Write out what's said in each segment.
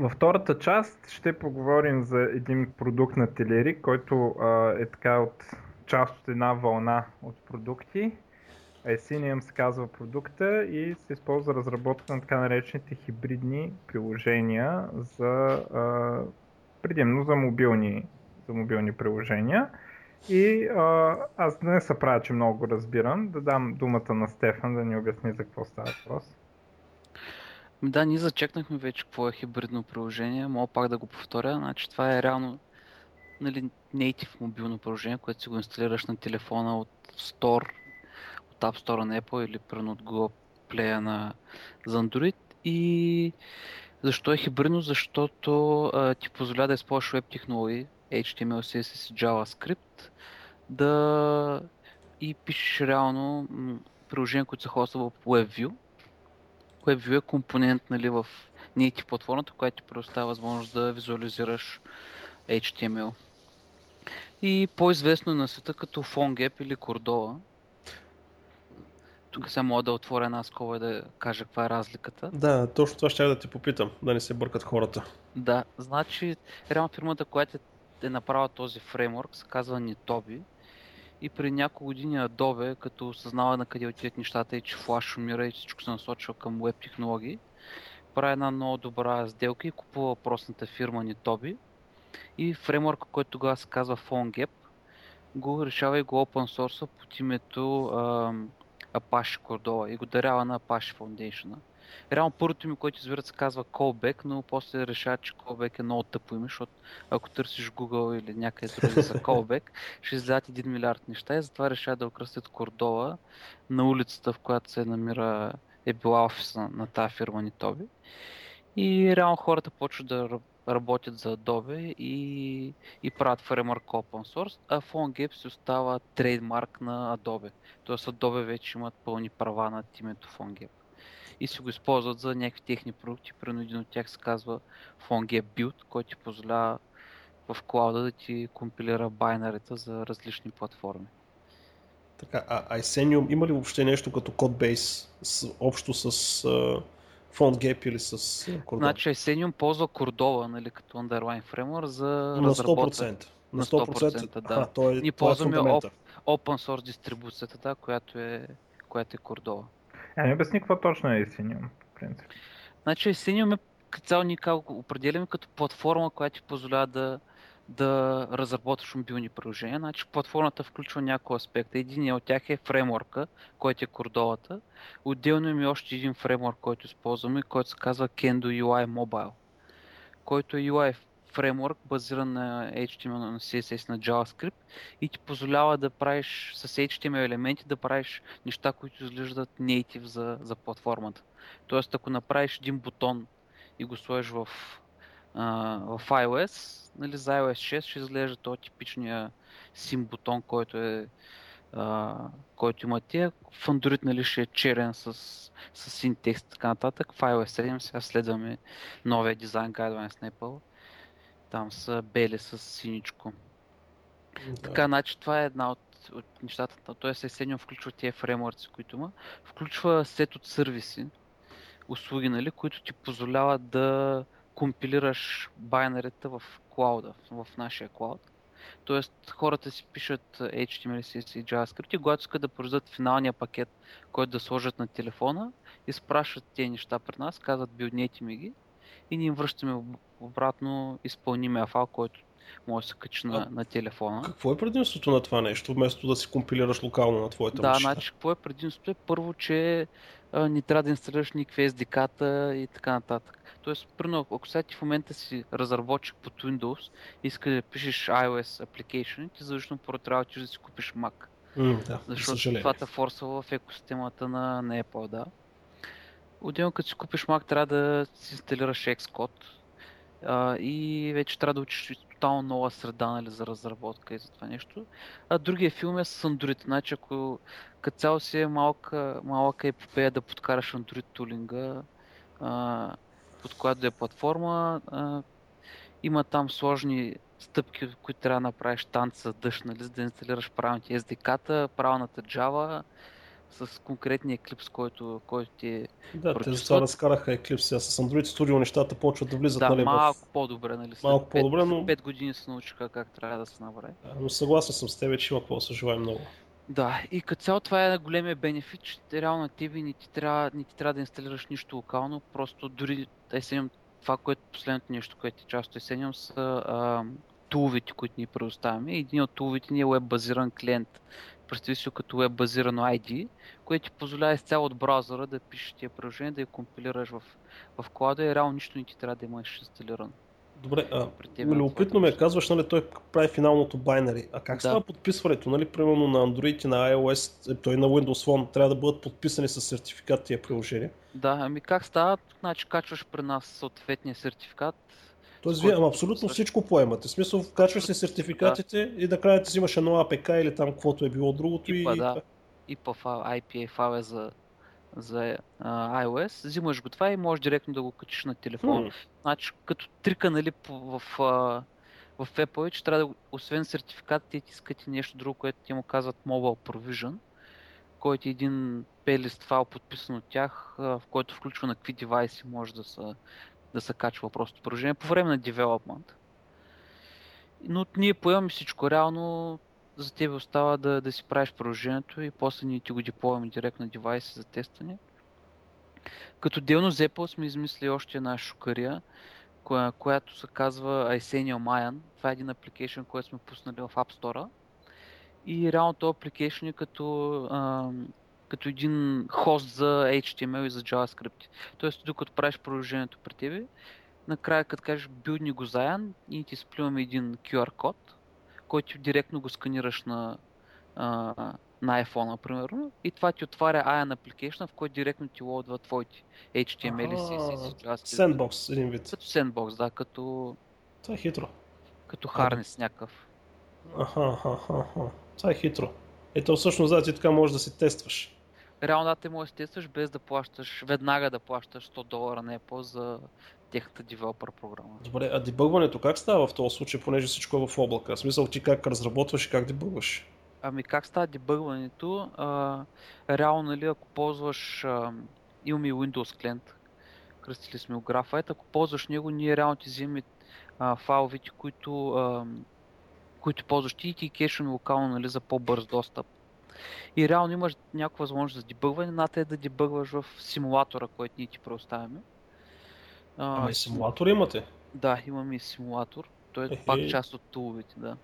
Във втората част ще поговорим за един продукт на Телери, който а, е така от част от една вълна от продукти. Asinium се казва продукта и се използва разработка на така наречените хибридни приложения за а, предимно за мобилни, за мобилни приложения. И а, аз не се правя, че много разбирам, да дам думата на Стефан да ни обясни за какво става въпрос. Да, ние зачекнахме вече какво е хибридно приложение. Мога пак да го повторя. Значи това е реално нали, native мобилно приложение, което си го инсталираш на телефона от Store, от App Store на Apple или прено от Google Play на, за Android. И защо е хибридно? Защото а, ти позволява да използваш веб технологии, HTML, CSS и JavaScript, да и пишеш реално приложение, които се хоства в WebView. WebView е компонент нали, в native платформата, която ти предоставя възможност да визуализираш HTML. И по-известно на света като PhoneGap или Cordova. Тук сега мога да отворя една скоба и да кажа каква е разликата. Да, точно това ще да ти попитам, да не се бъркат хората. Да, значи реално фирмата, която е направила този фреймворк, се казва Nitobi. И при няколко години Adobe, като осъзнава на къде отиват нещата и че флаш умира и всичко се насочва към веб технологии, прави една много добра сделка и купува въпросната фирма Nitobi. И фреймворка, който тогава се казва PhoneGap, го решава и го open source под името uh, Apache Cordova и го дарява на Apache Foundation. Реално първото ми, което избират се казва Callback, но после решават, че Callback е много тъпо име, защото ако търсиш Google или някъде други за Callback, ще излязат 1 милиард неща и затова решават да окръстят Кордова на улицата, в която се намира е била офиса на тази фирма Nitobi. И реално хората почват да работят за Adobe и, и правят фреймворк open source, а PhoneGap си остава трейдмарк на Adobe. Тоест Adobe вече имат пълни права над името PhoneGap. И си го използват за някакви техни продукти. Примерно един от тях се казва PhoneGap Build, който ти позволява в клауда да ти компилира байнерите за различни платформи. Така, а Icenium има ли въобще нещо като кодбейс общо с uh, PhoneGap или с Cordova? Значи Icenium ползва Cordova, нали, като underline framework за на разработка. 100%. На 100%, 100% да. А, той, е, Ние ползваме е open source дистрибуцията, да, която е, която е Cordova. А ми обясни какво точно е Icenium, в принцип. Значи Icenium е цяло ние го определяме като платформа, която ти позволява да да разработваш мобилни приложения. Значи платформата включва няколко аспекта. Един от тях е фреймворка, който е кордолата. Отделно има още един фреймворк, който използваме, който се казва Kendo UI Mobile, който е UI фреймворк, базиран на HTML, на CSS, на JavaScript и ти позволява да правиш с HTML елементи да правиш неща, които изглеждат native за, за платформата. Тоест, ако направиш един бутон и го сложиш в, а, в iOS, нали, за iOS 6 ще изглежда този типичния сим бутон, който е а, който има тия. В Android нали, ще е черен с, с синтекст и така нататък. В iOS 7 сега следваме новия дизайн Guidelines на Apple. Там са бели с синичко. Да. Така, значи това е една от, от нещата. Тоест Essenium включва тия фреймворци, които има. Включва сет от сервиси, услуги, нали, които ти позволяват да компилираш байнерите в клауда, в нашия клауд. Тоест хората си пишат HTML, CSS и JavaScript и когато искат да произведат финалния пакет, който да сложат на телефона, изпращат тези неща пред нас, казват билднете ми ги и ние им връщаме обратно изпълнимия файл, който може да се качи на, на телефона. Какво е предимството на това нещо, вместо да си компилираш локално на твоята да, машина? Да, значи какво е предимството? Е първо, че а, не трябва да инсталираш никакви SDK-та и така нататък. Тоест, примерно, ако сега ти в момента си разработчик под Windows, иска да пишеш iOS application, ти задължително първо трябва да си купиш Mac. Mm, да, защото това те форсва в екосистемата на, на Apple, да. Отделно като си купиш Mac, трябва да си инсталираш Xcode а, и вече трябва да учиш тотално нова среда нали, за разработка и за това нещо. А другия филм е с Android. Значи ако като цяло си е малка, малка епопея да подкараш Android тулинга, под която е платформа. А, има там сложни стъпки, които трябва да направиш танца дъжд, нали, за да инсталираш правилните SDK-та, правилната Java, с конкретния клипс, който, който ти е Да, те за това разкараха Eclipse. Сега с Android Studio нещата почват да влизат да, нали, малко в... по-добре, нали? Малко 5, по-добре, но- 5 години се научиха как трябва да се направи. Да, но съгласен съм с теб, че има какво да се желая много. Да, и като цяло това е големия бенефит, че реално на тебе не ти трябва, не ти трябва да инсталираш нищо локално, просто дори Asenium, това, което последното нещо, което е част от Asenium са а, туловете, които ни предоставяме. Един от туловете ни е веб базиран клиент. Представи си като веб базирано ID, което ти позволява изцяло от браузъра да пишеш тия приложения, да я компилираш в, в клада и реално нищо не ти трябва да имаш инсталирано. Добре, а, на любопитно ме е, казваш, нали, той прави финалното байнери. А как Да. става подписването? Нали, примерно на Android и на iOS, е, той на Windows Phone трябва да бъдат подписани с сертификат тия приложения. Да, ами как става? Значи качваш при нас съответния сертификат. Тоест, вие ама абсолютно всичко поемате. В смисъл, качваш си сертификатите и накрая ти взимаш едно APK или там каквото е било другото и... Типа, да. и по IPA файл е за, за а, iOS, взимаш го това и можеш директно да го качиш на телефон. Хм, Значи, като трика, нали, в, а, в Apple че трябва да, освен сертификат, те ти искат и нещо друго, което ти му казват Mobile Provision, който е един плейлист файл подписан от тях, в който включва на какви девайси може да се, да се качва просто приложение по време на development. Но ние поемаме всичко. Реално за тебе остава да, да си правиш приложението и после ние ти го депловаме директно на девайси за тестване. Като делно за Apple сме измислили още една шукария, коя, която се казва Isenium Mayan. Това е един application, който сме пуснали в App Store. И реално този application е като, ам, като един хост за HTML и за JavaScript. Тоест, докато правиш приложението при тебе, накрая като кажеш билдни го заедно и ти сплюваме един QR код, който директно го сканираш на, а, на iPhone, примерно, и това ти отваря IAN application, в който директно ти лоудва твоите HTML, CSS, и JavaScript. Sandbox, един вид. Като sandbox, да, като, Това е хитро. като харнес някакъв. Аха, аха, аха. Това е хитро. Ето всъщност, да, ти така можеш да си тестваш. Реално да, те можеш да тестваш без да плащаш, веднага да плащаш 100 долара на Apple за техната девелопър програма. Добре, а дебъгването как става в този случай, понеже всичко е в облака? В смисъл ти как разработваш и как дебъгваш? Ами как става дебъгването? А, реално, нали, ако ползваш, а, имаме и Windows клиент, кръстили сме го Graphite, ако ползваш него, ние реално ти вземем а, файловете, които, а, които ползваш ти и ти кешваме локално нали, за по-бърз достъп. И реално имаш някаква възможност за дебъгване, едната е да дебъгваш в симулатора, който ние ти предоставяме. А, Ама и симу- симулатор имате. да, имаме и симулатор. Той е Ехе. пак част от туловете, да.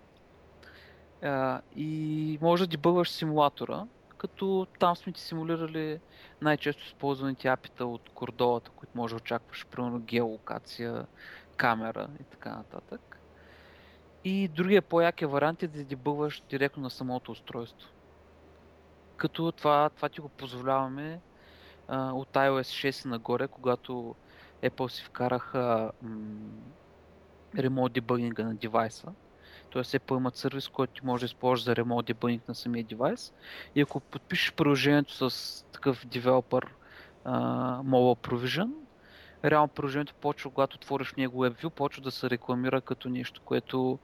А, и може да дебъгваш симулатора, като там сме ти симулирали най-често използваните апита от кордолата, които може да очакваш, примерно геолокация, камера и така нататък. И другия по-якия вариант е да дебъгваш директно на самото устройство. Като това, това ти го позволяваме а, от iOS 6 нагоре, когато Apple си вкараха м- ремонт дебъгинга на девайса. Тоест Apple имат сервис, който ти може да използваш за ремонт дебъгинг на самия девайс. И ако подпишеш приложението с такъв девелопър Mobile Provision, реално приложението почва, когато отвориш него WebView, почва да се рекламира като нещо, което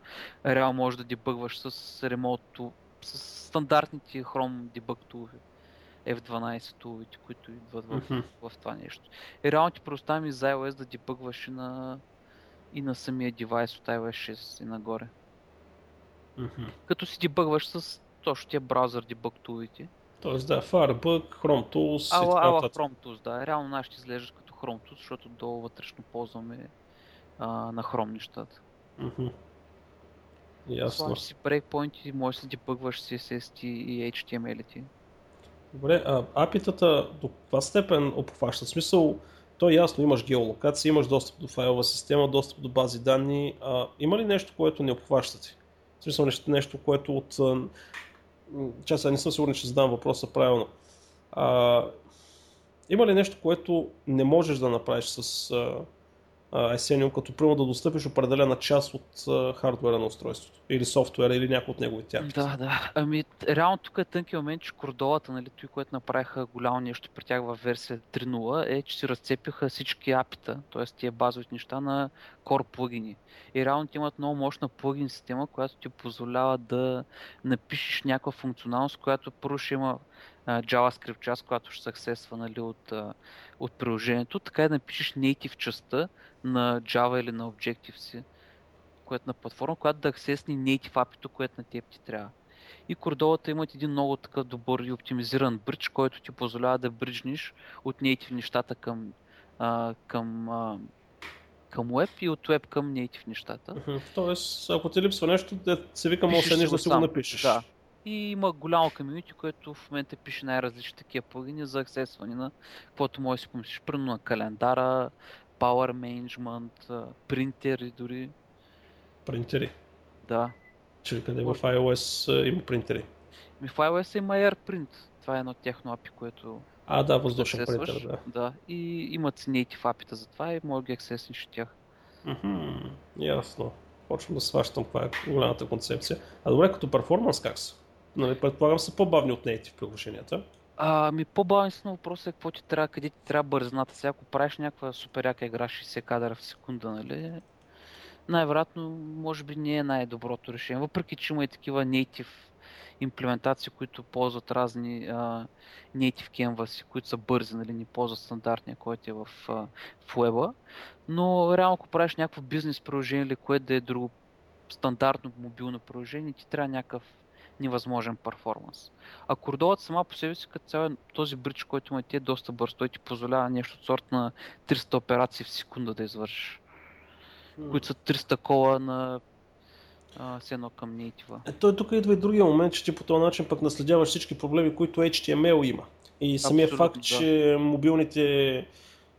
реално може да дебъгваш с ремонт, тул- с стандартните Chrome debug тулове. F12 туловете, които идват в в това нещо. И реално ти предоставям и за iOS да дебъгваш и на, и на самия девайс от iOS 6 и нагоре. Като си дебъгваш с точно тия браузър дебъг тулите. Тоест да, Firebug, Chrome Tools и Ала, така ала. Chrome Tools, да. Реално нашите изглеждат като Chrome Tools, защото долу вътрешно ползваме а, на Chrome нещата. Мгм. Ясно. Слагаш си брейкпоинти можеш да дебъгваш CSS и HTML ти. Добре, а апитата до каква степен обхващат? В смисъл, то е ясно, имаш геолокация, имаш достъп до файлова система, достъп до бази данни. А, има ли нещо, което не обхващате? В смисъл нещо, нещо което от... Ча сега не съм сигурен, че задам въпроса правилно. А, има ли нещо, което не можеш да направиш с Asenium, като примерно да достъпиш определена част от а, хардуера на устройството? Или софтуера, или някой от неговите тях? Да, да. Ами, реално тук е тънкият момент, че кордолата, нали, той, което направиха голямо нещо при тях във версия 3.0 е, че си разцепиха всички апита, т.е. тия базови неща на core плагини. И реално ти имат много мощна плагин система, която ти позволява да напишеш някаква функционалност, която първо ще има а, JavaScript част, която ще се аксесва нали, от, а, от приложението, така и да напишеш native частта на Java или на Objective-C, което на платформа, която да аксесни native апито, което на теб ти трябва. И кордолата имат един много такъв добър и оптимизиран бридж, който ти позволява да бриджниш от native нещата към, а, към, а, към web и от web към native нещата. Тоест, ако ти липсва нещо, да се вика, може да да си го напишеш. Да. И има голямо комьюнити, което в момента пише най-различни такива плагини за аксесване на каквото може да си помислиш. Примерно на календара, Power Management, принтери дори. Принтери? Да. Че къде в iOS има принтери? Ми в iOS има AirPrint. Това е едно тяхно API, което а, да, въздушен принтер, да. Да, и имат native апита за това и може да ги аксесниш тях. Мхм, ясно. Почвам да сващам каква е голямата концепция. А добре, като перформанс как са? Нали, предполагам са по-бавни от native приложенията. Ами по-бавни са, но въпросът е какво ти трябва, къде ти трябва бързината. Сега ако правиш някаква супер яка игра 60 кадра в секунда, нали? Най-вероятно, може би не е най-доброто решение. Въпреки, че има и такива native имплементации, които ползват разни а, native които са бързи, нали, не ползват стандартния, който е в, а, в web но реално ако правиш някакво бизнес приложение или което да е друго стандартно мобилно приложение, ти трябва някакъв невъзможен перформанс. А кордовата сама по себе си като цяло този бридж, който има ти е доста бърз. Той ти позволява нещо от сорт на 300 операции в секунда да извършиш. Mm. Които са 300 кола на с едно към native. Е, той тук идва и другия момент, че ти по този начин пък наследяваш всички проблеми, които HTML има. И самия Абсолютно, факт, да. че мобилните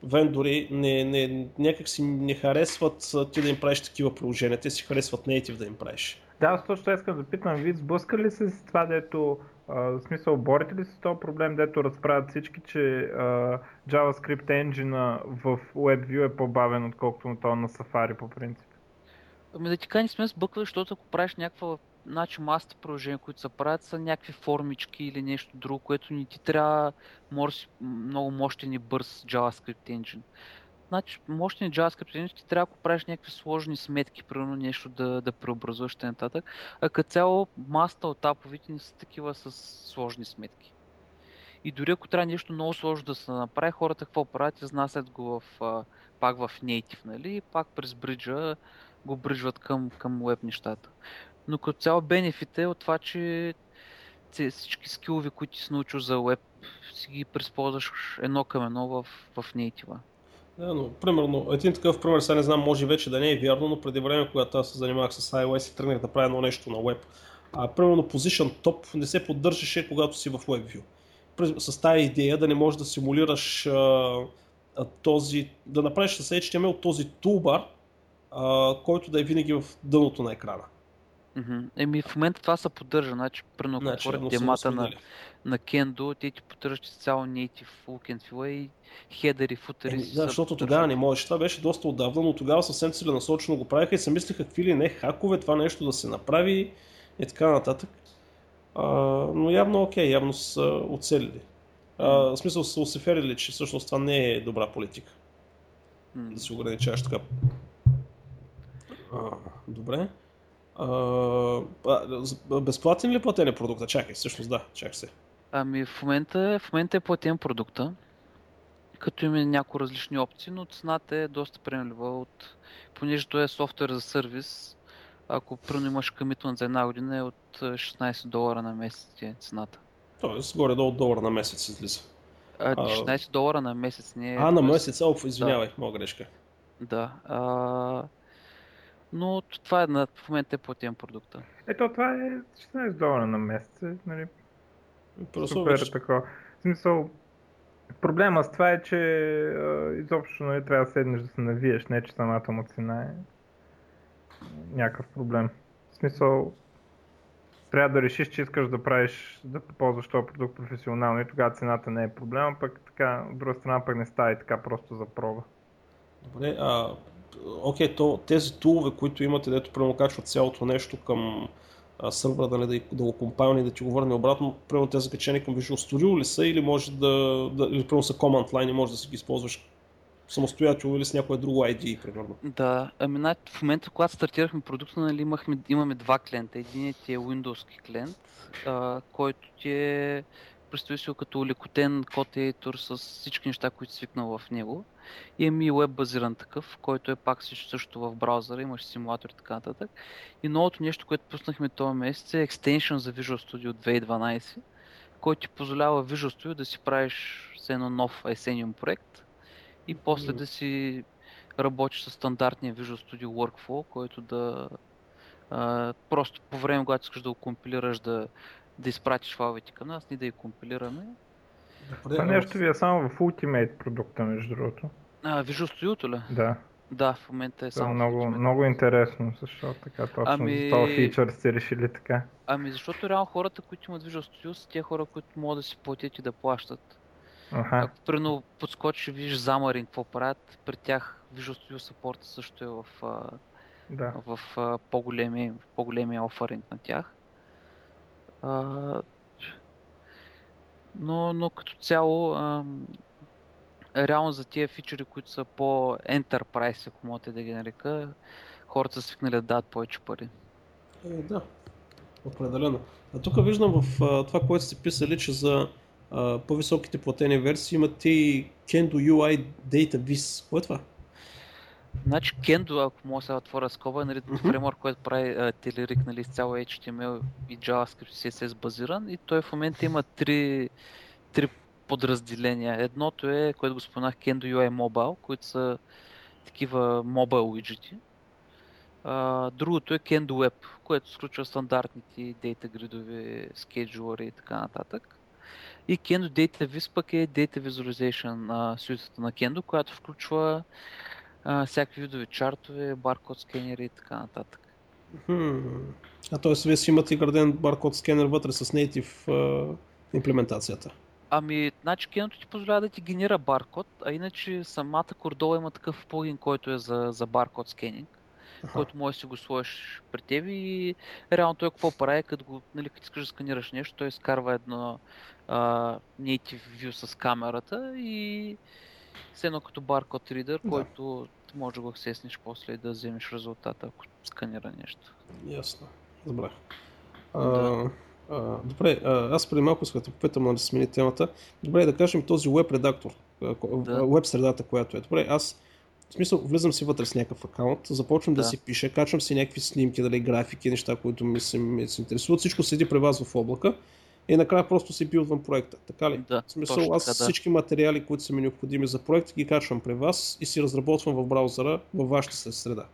вендори не, не, някак си не харесват ти да им правиш такива приложения, те си харесват native да им правиш. Да, точно искам да питам, вие сблъскали ли се с това, дето в смисъл, борите ли се с този проблем, дето разправят всички, че uh, JavaScript engine в WebView е по-бавен, отколкото на това на Safari по принцип? Ами да ти кажа, не сме сбъквали, защото ако правиш някаква значи масата приложения, които се правят, са някакви формички или нещо друго, което ни ти трябва много мощен и бърз JavaScript engine. Значи, мощен JavaScript ти трябва, ако правиш някакви сложни сметки, примерно нещо да, да преобразуваш и нататък. А като цяло маста от таповите не са такива с сложни сметки. И дори ако трябва нещо много сложно да се направи, хората какво правят? Изнасят го в, пак в native, нали? Пак през бриджа го брижват към, към web нещата. Но като цяло бенефит е от това, че всички скилови, които си научил за web, си ги преизползваш едно към едно в, в native. Да, но примерно, един такъв пример, сега не знам, може вече да не е вярно, но преди време, когато аз се занимавах с iOS и тръгнах да правя едно нещо на web, а, примерно Position Top не се поддържаше, когато си в WebView. С тази идея да не можеш да симулираш а, този, да направиш с HTML този тулбар, а, който да е винаги в дъното на екрана. Еми в момента това се поддържа, значи прено значи, темата на, на Kendo, те ти поддържат цяло native look and feel и хедери, футери. да, защото тогава не можеш. Това беше доста отдавна, но тогава съвсем целенасочено го правиха и се мислиха какви ли не хакове това нещо да се направи и така нататък. А, но явно окей, явно са оцелили. А, в смисъл са усеферили, че всъщност това не е добра политика. Mm. Да се ограничаваш така а, добре. А, безплатен ли е платен продукта? Чакай, всъщност да, чакай се. Ами в момента, в момента е платен продукта, като има някои различни опции, но цената е доста приемлива от... Понеже той е софтуер за сервис, ако пръвно имаш комитмент за една година е от 16 долара на месец е цената. Тоест горе-долу долар на месец излиза. А, 16 долара на месец не е... А, на месец, а, извинявай, да. моя грешка. Да. А, но това е на, в момента е платен продукта. Ето, това е 16 долара на месец, нали? Просто Супер вече... такова. В смисъл, проблема с това е, че а, изобщо нали, трябва да седнеш да се навиеш, не че самата му цена е някакъв проблем. В смисъл, трябва да решиш, че искаш да правиш, да ползваш този продукт професионално и тогава цената не е проблема, пък така, от друга страна пък не става и така просто за проба. Добре, а окей, то, тези тулове, които имате, дето прямо качват цялото нещо към сървъра, да, да, да го компайлне и да ти го върне обратно, примерно те закачени към Visual Studio ли са или може да, да или примерно са command line и може да си ги използваш самостоятелно или с някое друго ID, примерно. Да, ами в момента, когато стартирахме продукта, нали, имахме, имаме два клиента. Единият е Windows клиент, а, който ти е представи си като лекотен код едитор с всички неща, които свикнал в него. И ми веб базиран такъв, който е пак всичко също в браузъра, имаш симулатор и така нататък. И новото нещо, което пуснахме този месец е екстеншън за Visual Studio 2012, който ти позволява Visual Studio да си правиш с едно нов Asenium проект и после да си работиш с стандартния Visual Studio Workflow, който да а, просто по време, когато искаш да го компилираш, да, да изпратиш файловете към нас, ние да ги компилираме. Това нещо ви е само в Ultimate продукта, между другото. А, Visual Studio ли? Да. Да, в момента е е само. в много, Ultimate. много интересно, защото така точно Ами- за този фичър сте решили така. Ами защото реално хората, които имат Visual Studio, са тия хора, които могат да си платят и да плащат. Аха. Ако примерно подскочиш и видиш Xamarin какво правят, при тях Visual Studio Support също е в, Да. в в по-големия оферинг на тях. А, но, но като цяло, ам, реално за тия фичери, които са по-enterprise, ако можете да ги нарека, хората са свикнали да дадат повече пари. Е, да, определено. А тук виждам в а, това, което сте писали, че за а, по-високите платени версии имате и Kendo UI Data Viz. Какво е това? Значи Kendo, ако мога да отворя скоба, е нали, Мгм. фреймворк, който прави а, Telerik, нали, изцяло HTML и JavaScript и CSS базиран и той в момента има три, три подразделения. Едното е, което го споменах, Kendo UI Mobile, които са такива mobile widgeti. А, другото е Kendo Web, което включва стандартните дейта гридове, скеджулъри и така нататък. И Kendo Data Viz пък е Data Visualization сюитата на Kendo, която включва а, всякакви видове чартове, баркод скенери и така нататък. Хм. А т.е. вие си имате граден баркод скенер вътре с native а, имплементацията. Ами, значи Kendo ти позволява да ти генера баркод, а иначе самата Cordola има такъв плагин, който е за, за баркод скенинг, Аха. който можеш да си го сложиш при теб и реално той какво прави, като, го, нали, като искаш да сканираш нещо, той изкарва едно а, native view с камерата и все едно като баркод ридър, Да. който може да го аксеснеш после и да вземеш резултата, ако сканира нещо. Ясно. А, Да. а, добре, а, аз преди малко исках да попитам, да смени темата. Добре, да кажем този веб редактор, Да. веб средата, която е. Добре, аз в смисъл, влизам си вътре с някакъв акаунт, започвам да, Да. си пиша, качвам си някакви снимки, дали, графики, неща, които ми се, ми се интересуват. Всичко седи при вас в облака и накрая просто си билдвам проекта. Така ли? Да, в смисъл, точно аз да. всички материали, които са ми необходими за проект, ги качвам при вас и си разработвам в браузъра във вашата среда.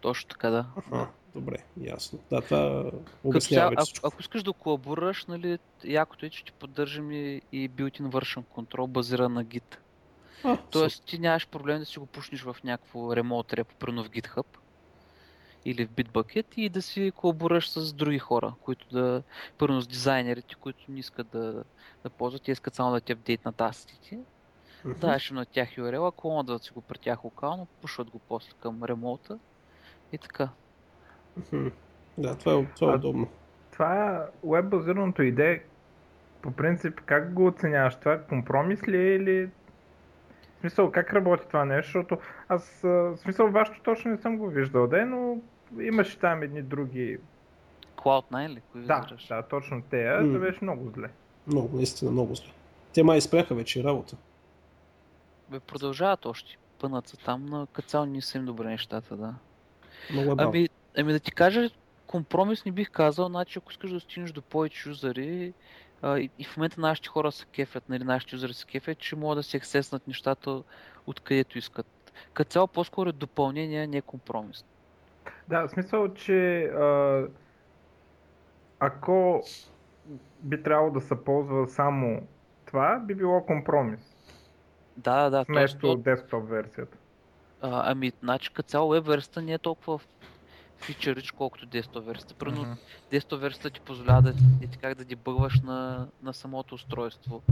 Точно така, да. Аха, добре, ясно. Да, това Като обяснява цяло, вече ако, искаш да колаборираш, нали, якото е, че ти поддържаме и built-in version control базиран на Git. А, Тоест ти нямаш проблем да си го пушниш в някакво remote репо, в GitHub или в Bitbucket и да си колаборираш с други хора, които да, първо с дизайнерите, които не искат да, да ползват, те искат само да ти апдейтнат тастите. Мгм. Даваш на тях URL, ако да си го при тях локално, пушват го после към ремоута и така. Мгм. Да, това е, това е А- удобно. Това веб базираното идея, по принцип, как го оценяваш? Това компромис ли е или... В смисъл, как работи това нещо? Защото аз, в смисъл, вашето точно не съм го виждал, да, но имаше там едни други... Cloud9 ли? Кои Да, да, точно те, а М. това беше много зле. Много, наистина много зле. Те май спряха вече работа. Бе, продължават още. Пънат са там, но като цяло не са им добре нещата, да. Много е. Ами, ами да ти кажа, компромис не бих казал, значи ако искаш да стигнеш до повече юзери, и, и в момента нашите хора са кефят, нали, нашите юзери са кефят, че могат да се ексеснат нещата откъдето искат. Като цяло по-скоро е допълнение, не е компромис. Да, в смисъл, че а, ако би трябвало да се ползва само това, би било компромис. Да, да, Вместо то- десктоп версията. А, ами, значи като цяло веб версията не е толкова фичърич, колкото десктоп версията. Примерно Мгм. десктоп версията ти позволява да, как да дебъгваш на, на самото устройство.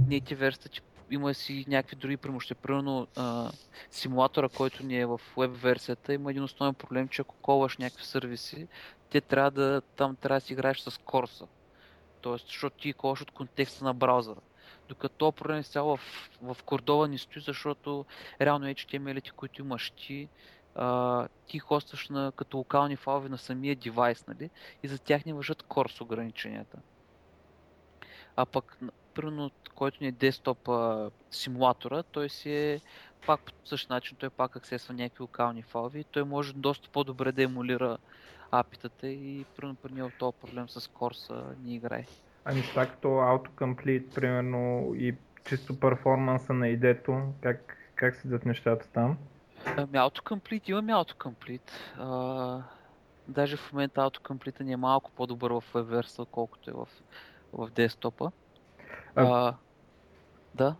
Native версията ти има си някакви други преимущества. Примерно а, симулатора, който ни е в веб версията, има един основен проблем, че ако колваш някакви сервиси, те трябва да, там трябва да си играеш с корса. Тоест, защото ти колваш от контекста на браузъра. Докато проблем е цяло в, в Cordova не стои, защото реално HTML-ите, които имаш ти, а, ти хостваш на, като локални файлове на самия девайс, нали? И за тях не въжат корс ограниченията. А пък, примерно, който ни е десктоп а, симулатора, той си е пак по същия начин, той пак аксесва някакви локални файлове и той може доста по-добре да емулира апитата и примерно при него този проблем с корса ни играе. А неща като autocomplete, примерно, и чисто перформанса на идето, как, как седят нещата там? Ами autocomplete, имаме autocomplete. А, даже в момента autocomplete ни е малко по-добър в WebVersa, колкото е в, в десктопа. А- А, да.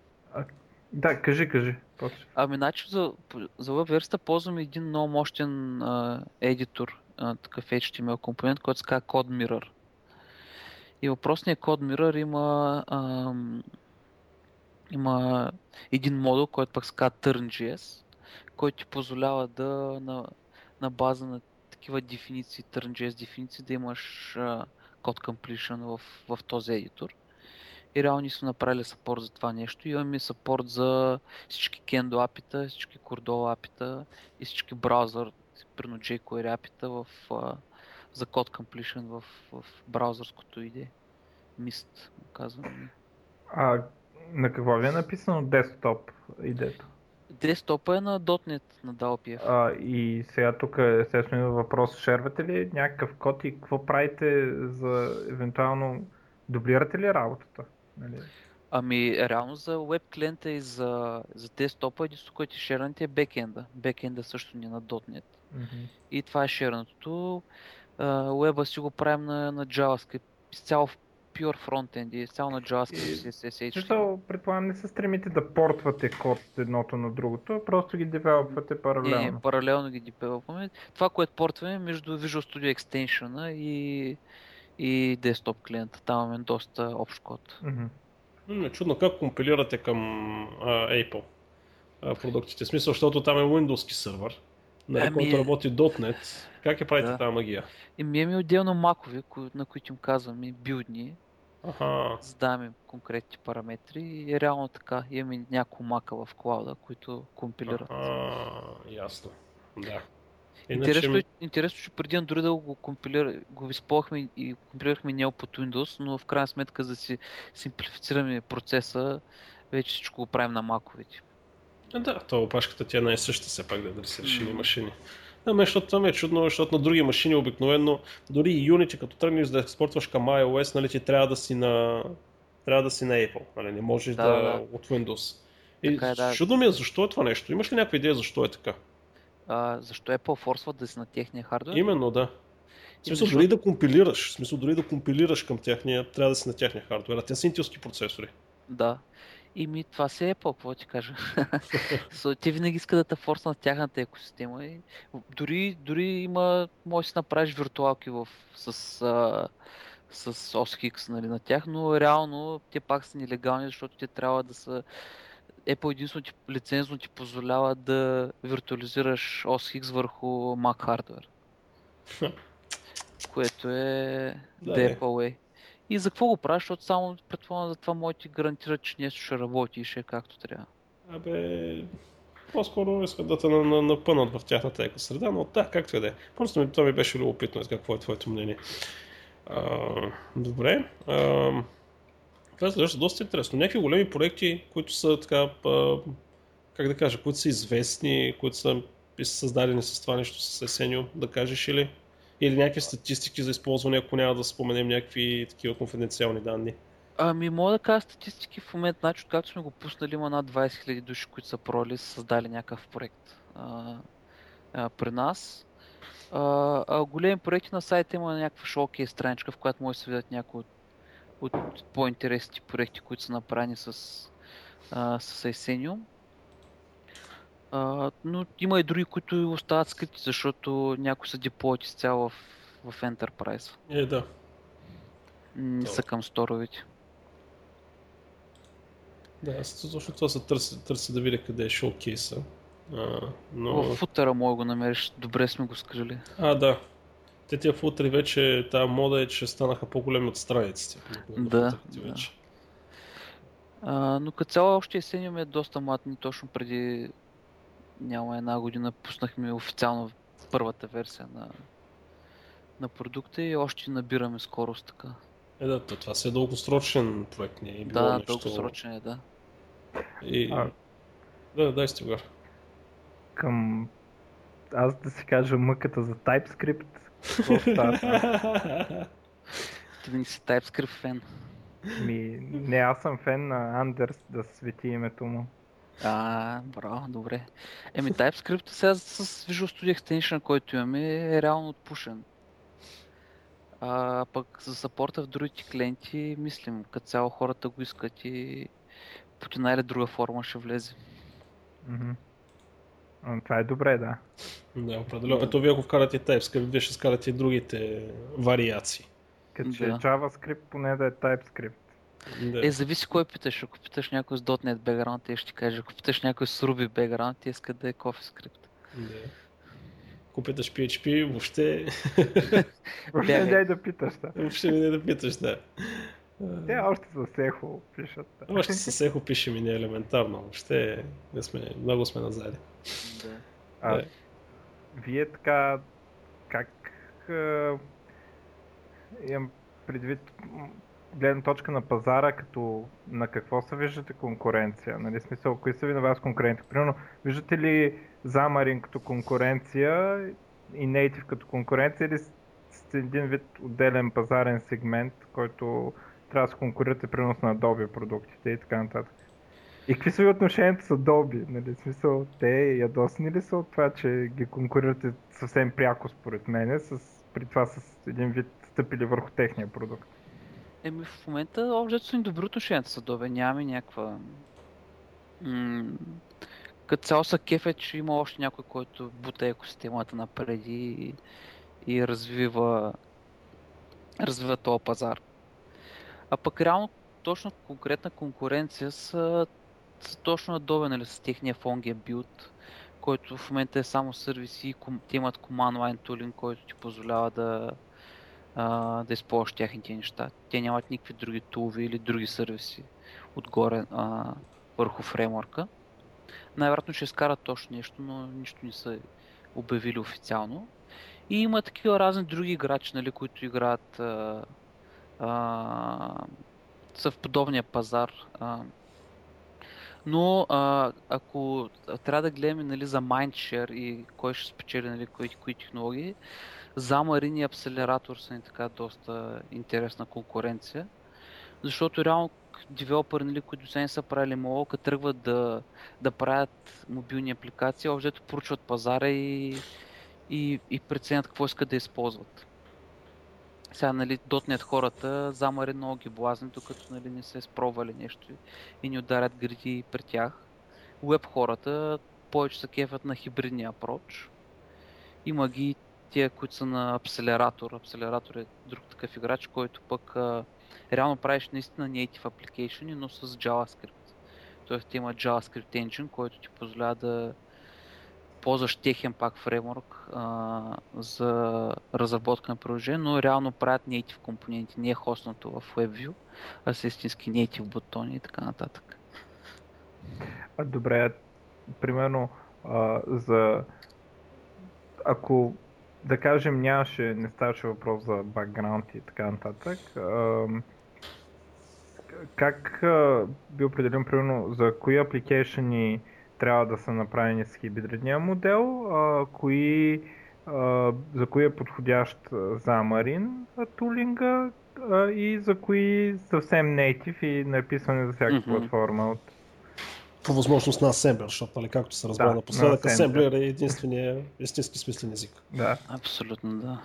Да, кажи, кажи. После. Ами, значи за, за WebVersa ползваме един много мощен а, едитор, а, такъв HTML компонент, който се казва CodeMirror. И въпросният CodeMirror има, ам, има един модул, който пък се казва TurnJS, който ти позволява да на, на база на такива дефиниции, TurnJS дефиниции, да имаш а, code completion в, в този едитор. И реално сме направили сапорт за това нещо. Имаме сапорт за всички Kendo апита, всички Cordova апита и всички браузър, примерно jQuery апита в, а, за код completion в, в браузърското иде. Му казвам. А на какво ви е написано десктоп идето? Десктопа е на .NET на DLPF. А, и сега тук естествено има въпрос, шервате ли някакъв код и какво правите за евентуално дублирате ли работата? Нали? Ами, реално за веб клиента и за, за десктопа, единството, което е шернати е бекенда. Бекенда също ни е на .NET. Мгм. И това е шернатото. Уеба си го правим на, на JavaScript. Изцяло в pure frontend, изцяло на JavaScript, И- CSS. Защото предполагам не се стремите да портвате код от едното на другото, просто ги девелопвате паралелно. Не, паралелно ги депелопваме. Това, което портваме е между Visual Studio Extension и, и десктоп клиента. Там имаме доста общ код. Е чудно как компилирате към а, Apple а, продуктите. В смисъл, защото там е Windows сървър, нали, Ами- който работи .NET. Как я правите Да. тази магия? И ми имаме отделно макове, на които им казваме билдни, Аха, задаваме конкретни параметри и е реално така. Имаме няколко мака в клауда, които компилират. аха, ясно. Да. Интересно, е, интересно, че преди Android да го компилира, го използвахме и компилирахме него под Windows, но в крайна сметка за да си симплифицираме процеса, вече всичко го правим на маковете. А, да, то опашката ти е най-съща все пак, да, са решили М. машини. Да, ме, защото там е чудно, защото на други машини обикновено, дори и Unity, като тръгнеш да експортваш към iOS, нали, ти трябва да си на, трябва да си на Apple, нали, не можеш да, Да, да, да. от Windows. И Така е, да. чудно ми е защо е това нещо. Имаш ли някаква идея защо е така? А, защо Apple форсват да си на техния хардвер? Именно, да. В смисъл, защото- дори да компилираш, в смисъл, дори да компилираш към техния, трябва да си на техния хардвер, а те са интелски процесори. Да. И ми това си е Apple, какво ти кажа. so, те винаги искат да те форснат тяхната екосистема. И дори, дори има, може да си направиш виртуалки в, с, а, с OSX нали, на тях, но реално те пак са нелегални, защото те трябва да са Apple единствено ти, лицензно ти позволява да виртуализираш OSX върху Mac хардвер. което е Да, Way. И за какво го правиш, защото само предполагам за това може ти гарантира, че нещо ще работи и ще е както трябва. Абе, по-скоро искат да те на- на- напънат в тяхната екосреда, но да, както и да е. Просто ми, това ми беше любопитно, какво е твоето мнение. А, добре. А, това изглежда доста интересно. Някакви големи проекти, които са така, как да кажа, които са известни, които са създадени с това нещо с Есенио, да кажеш или? Или някакви статистики за използване, ако няма да споменем някакви такива конфиденциални данни. Ами, мога да кажа статистики в момента, значи, както сме го пуснали, има над 20 000 души, които са проли, са създали някакъв проект а, а, при нас. А, а големи проекти на сайта има някаква шоукейс страничка, в която може да се видят някои от, от по-интересните проекти, които са направени с, а, с Esenium. А, но има и други, които остават скрити, защото някои са деплоят изцяло в, в Enterprise. Е, да. Не са към сторовете. Да, аз точно това се търси, търси да видя къде е шоукейса. А, но... В футъра мога го намериш, добре сме го скрили. А, да. Те тия футри вече, тази мода е, че станаха по-големи от страниците. Да, да. А, но като цяло още Есениум е доста млад, точно преди няма една година пуснахме официално първата версия на, на продукта и още набираме скорост така. Е, да, това си е дългосрочен проект, не е било Да, нещо... дългосрочен е, да. И... А. Да, дай сте гар. Към... Аз да си кажа мъката за TypeScript. какво става там? Ти не си TypeScript фен. Ми, не, аз съм фен на Андерс да свети името му. А, браво, добре. Еми, TypeScript сега с Visual Studio Extension, който имаме, е реално отпушен. А пък за сапорта в другите клиенти, мислим, като цяло хората го искат и под една или друга форма ще влезе. А, Това е добре, да. Да, определено. Ето вие ако вкарате TypeScript, вие ще скарате и другите вариации. Като че е Да. JavaScript, поне да е TypeScript. Да. Е, зависи кой питаш. Ако питаш някой с .NET background, те ще ти каже. Ако питаш някой с Ruby background, те искат да е CoffeeScript. да. Ако питаш PHP, въобще, Въобще не дай да питаш, да. въобще не да питаш, да. Те още за сехо пишат. Да. Още със Ехо пише ми не е елементарно. Въобще не сме, много сме назади. Да. А, Да. вие така, как имам предвид гледна точка на пазара, като на какво се виждате конкуренция? Нали, смисъл, кои са ви на вас конкуренти? Примерно, виждате ли Xamarin като конкуренция и Native като конкуренция или сте един вид отделен пазарен сегмент, който трябва да се конкурирате примерно с Adobe продуктите и така нататък? И какви са ви отношенията с Adobe? Нали, смисъл, те ядосни ли са от това, че ги конкурирате съвсем пряко според мене, с, при това с един вид стъпили върху техния продукт? Еми в момента общо са ни добри отношения с Adobe. Нямаме някаква... М- като цяло са кефе, че има още някой, който бута екосистемата напреди и, и развива развива този пазар. А пък реално точно конкретна конкуренция са, са точно Adobe, нали, с техния Fongia build, който в момента е само сервиси и ком- те имат command line tooling, който ти позволява да, а, да използваш тяхните неща. Те нямат никакви други тулове или други сервиси отгоре а, върху фреймворка. Най-вероятно ще изкарат точно нещо, но нищо не са обявили официално. И има такива разни други играчи, нали, които играят а, а, са в подобния пазар. А, но а, ако трябва да гледаме нали, за Mindshare и кой ще спечели нали, кои, кои технологии, Xamarin и Accelerator са ни така доста интересна конкуренция. Защото реално девелопери, нали, които сега не са правили като тръгват да, да правят мобилни апликации, общо поручват пазара и, и, и преценят какво искат да използват. Сега, нали, дотнет хората, Xamarin много ги блазни, докато нали, не се спробвали нещо и, ни ударят гриди при тях. Веб хората повече са кефят на хибридния апроч. Има ги тия, които са на Accelerator. Accelerator е друг такъв играч, който пък а, реално правиш наистина native application, но с JavaScript. Тоест има JavaScript engine, който ти позволява да ползваш техен пак фреймворк за разработка на приложение, но реално правят native компоненти, не е хоснато в WebView, а са истински native бутони и така нататък. Добре, примерно а, за ако да кажем нямаше, не ставаше въпрос за бакграунд и така нататък, а, как а, би определен примерно за кои апликейшени трябва да са направени с хибридния модел, а, кои, а, за кои е подходящ а, Xamarin а, тулинга а, и за кои съвсем native и написане за всяка Мгм. платформа от По възможност на асемблер, защото, нали, както се разбра Да, напоследък, на асемблер е единствения истински смислен език. Да. Абсолютно, да.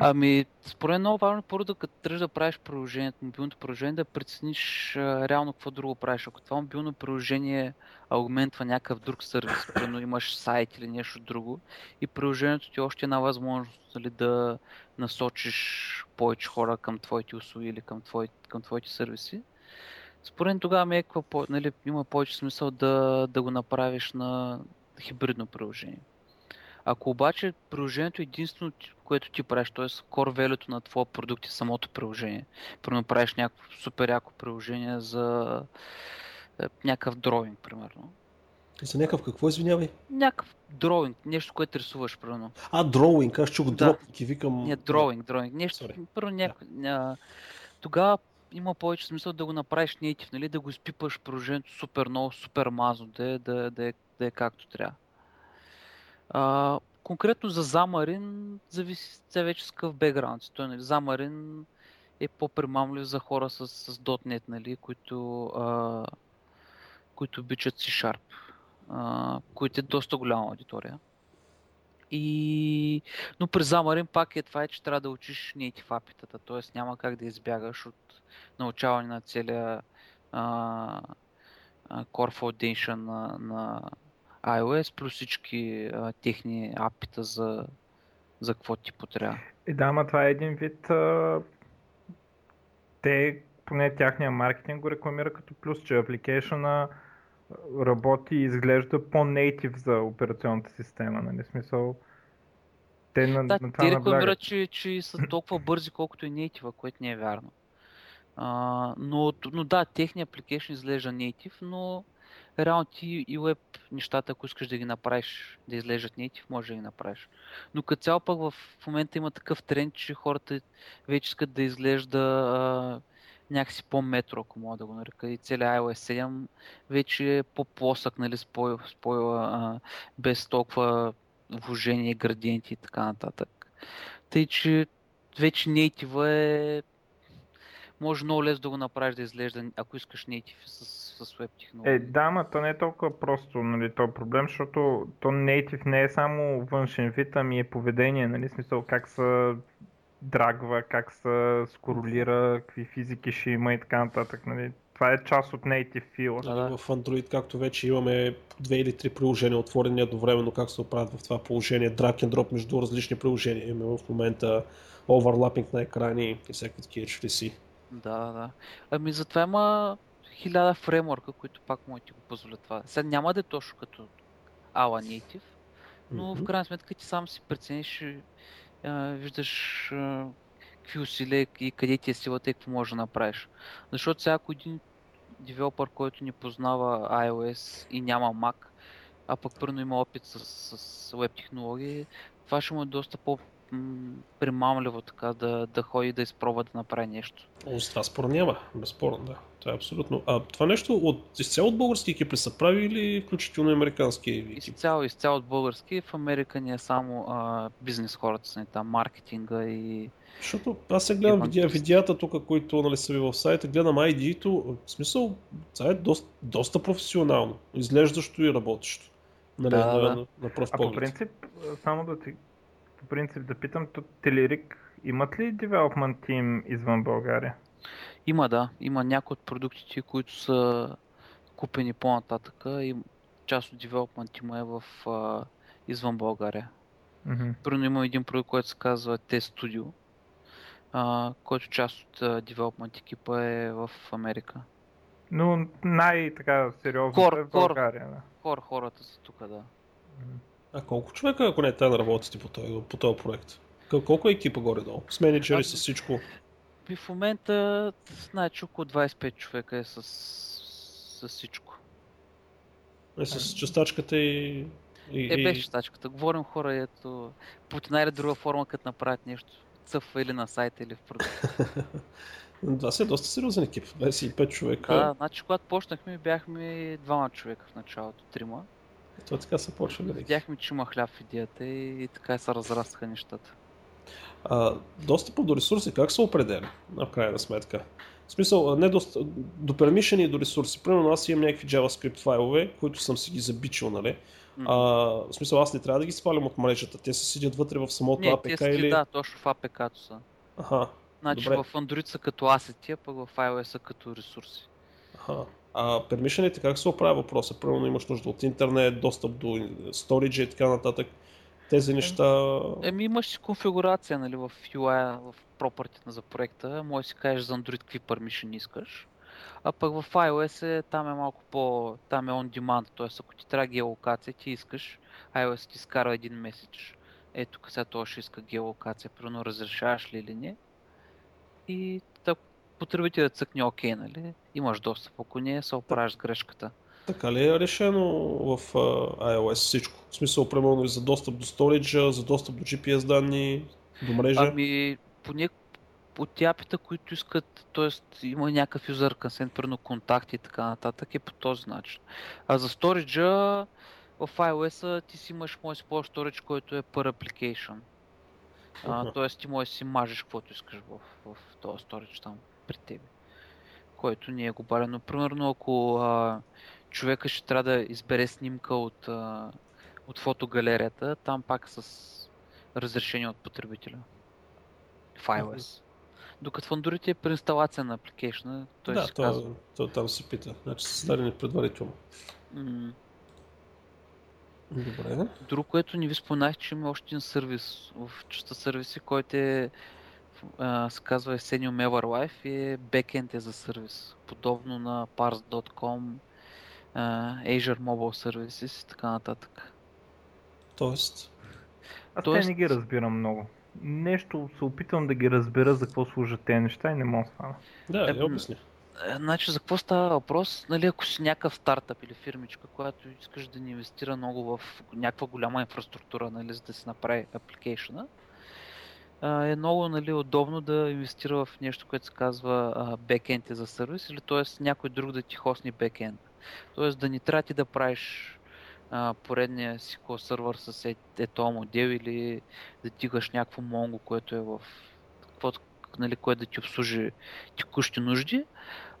Ами, според е много важно първо да като тръгнеш да правиш приложението, мобилното приложение, да прецениш а, реално какво друго правиш. Ако това мобилно приложение аугментва някакъв друг сервис, примерно имаш сайт или нещо друго, и приложението ти е още една възможност нали, да насочиш повече хора към твоите услуги или към, твои, към твоите сервиси. Според тогава ми е, какво нали, има повече смисъл да, да го направиш на хибридно приложение. Ако обаче приложението е единствено, което ти правиш, т.е. core value на твоя продукт е самото приложение. Примерно правиш някакво супер яко приложение за е, някакъв дроинг, примерно. За някакъв какво, извинявай? Някакъв дроинг, нещо, което рисуваш, примерно. А, дроуинг, аз чух Да. дропник и викам... Не, дроинг, дроинг. Нещо, първо някакво... ня- тогава има повече смисъл да го направиш native, нали? да го изпипаш приложението супер много, супер мазно, да е, да, да, е, да е както трябва. А, конкретно за Замарин зависи се вече с какъв бекграунд. Той, нали, Замарин е по-примамлив за хора с, с .NET, нали, които, а, които обичат C-Sharp, а, които е доста голяма аудитория. И... Но при Замарин пак е това, е, че трябва да учиш native апитата, т.е. няма как да избягаш от научаване на целия а, Core Foundation на, на iOS, плюс всички а, техни апита за, за какво ти потрябва. И да, ма това е един вид а, те, поне тяхния маркетинг го рекламира като плюс, че апликейшена работи и изглежда по-нейтив за операционната система, нали? Смисъл, те на, да, на това те рекламират, че, че са толкова бързи, колкото и native, което не е вярно. А, но, но да, техният application изглежда native, но реално ти и web нещата, ако искаш да ги направиш, да излежат native, може да ги направиш. Но като цяло пък в момента има такъв тренд, че хората вече искат да изглежда а, някакси по-метро, ако мога да го нарека. И целият iOS 7 вече е по-плосък, нали, с по, а, без толкова вложение, градиенти и така нататък. Тъй, че вече native е може много лесно да го направиш да изглежда, ако искаш native с, с web технология. Е, да, но то не е толкова просто, нали, то проблем, защото то native не е само външен вид, ами е поведение, нали, смисъл как се драгва, как се скоролира, какви физики ще има и така нататък, нали. Това е част от native feel. Да, да. В Android, както вече имаме две или три приложения отворени едновременно, как се оправят в това положение, drag and drop между различни приложения. Имаме в момента оверлапинг на екрани и всякакви такива си. Да, да. Ами затова има хиляда фреймворка, които пак могат да ти го позволят това. Сега няма да е точно като Ala Native, но mm-hmm. в крайна сметка ти сам си прецениш и виждаш а, какви усилия и къде ти е силата и какво можеш да направиш. Защото сега ако един девелопър, който не познава iOS и няма Mac, а пък първо има опит с, с веб технологии, това ще му е доста по примамливо така да, да ходи да изпробва да направи нещо. О, с това спор няма, безспорно, да. Това е абсолютно. А това нещо от, изцяло от български екип ли са прави или включително американски екип? Изцяло, изцяло от български. В Америка ни е само а, бизнес хората са ни там, маркетинга и... Защото аз се гледам видеа, видеята тук, които нали, са ви в сайта, гледам ID-то, в смисъл, това е доста, доста професионално, изглеждащо и работещо. Нали, да, на, да. на, на пръв а по принцип, само да ти по принцип да питам, то Телерик имат ли девелопмент тим извън България? Има, да. Има някои от продуктите, които са купени по-нататъка и част от девелопмент тима е в а, извън България. Mm-hmm. Примерно има един продукт, който се казва Test Studio, а, който част от девелопмент екипа е в Америка. Но най-така сериозно кор, е в България. Да. Хор, хората са тук, да. Mm-hmm. А колко човека, ако не е да работите по този, по този проект? Колко е екипа горе-долу? С менеджери, а, с всичко? И в момента, значи около 25 човека е с, с всичко. Е, с частачката и... и е, без частачката. Говорим хора, ето, по една или друга форма, като направят нещо. Цъфа или на сайта, или в продукт. Това си е доста сериозен екип. 25 човека. Да, значи когато почнахме, бяхме двама човека в началото, трима. То така се почва да Видяхме, че има хляб в идеята и, и така се разрастаха нещата. А, достъпът до ресурси как се определя, в крайна сметка? В смисъл, не до, до пермишени до ресурси. Примерно аз имам някакви JavaScript файлове, които съм си ги забичал, нали? А, в смисъл, аз не трябва да ги свалям от мрежата. Те се седят вътре в самото не, APK те или... Да, точно в APK-то са. Аха. Значи Добре. в Android са като асети, а пък в iOS са като ресурси. Аха. А пермишените как се оправя въпроса? Примерно имаш нужда от интернет, достъп до сторидж и така нататък. Тези неща... Еми имаш конфигурация нали, в UI, в property за проекта. Може да си кажеш за Android какви permission искаш. А пък в iOS е, там е малко по... там е on demand, т.е. ако ти трябва геолокация, ти искаш, iOS ти скара един месец. Ето тук сега това ще иска геолокация, примерно разрешаваш ли или не. И потребителят цъкне ОК, нали? Имаш достъп, ако не, се оправиш грешката. Така ли е решено в iOS всичко? В смисъл, примерно и за достъп до сториджа, за достъп до GPS данни, до мрежа? Ами, поне от тяпите, които искат, т.е. има някакъв юзър консент, примерно контакти и така нататък, е по този начин. А за сториджа в iOS ти си имаш мой спор storage, който е per application. Uh-huh. Т.е. ти можеш си мажеш каквото искаш в, в този storage там при тебе. Който не е глобален. Но примерно ако а, човека ще трябва да избере снимка от, а, от фотогалерията, там пак с разрешение от потребителя. В iOS. Докато в Android е преинсталация на апликейшна, той да, ще то, казва. то, там се пита. Значи са старени предварително. М- Добре. Друго, което не ви споменах, че има още един сервис в частта сервиси, който е а, се казва Senior Life и е бекенд е за сервис. Подобно на Parse.com, а, Azure Mobile Services и така нататък. Тоест, Аз Тоест- не ги разбирам много. Нещо се опитвам да ги разбера за какво служат тези неща и не мога да стана. да, Е. Е, Значи за какво става въпрос? Нали, ако си някакъв стартъп или фирмичка, която искаш да ни инвестира много в някаква голяма инфраструктура, нали, за да си направи апликейшена, е много нали, удобно да инвестира в нещо, което се казва backend за сервис или т.е. някой друг да ти хостни backend. Т.е. да ни трябва ти да правиш а, поредния SQL сервер с е, е този модел или да дигаш някакво Mongo, което е в каквото, нали, което да ти обслужи текущи нужди,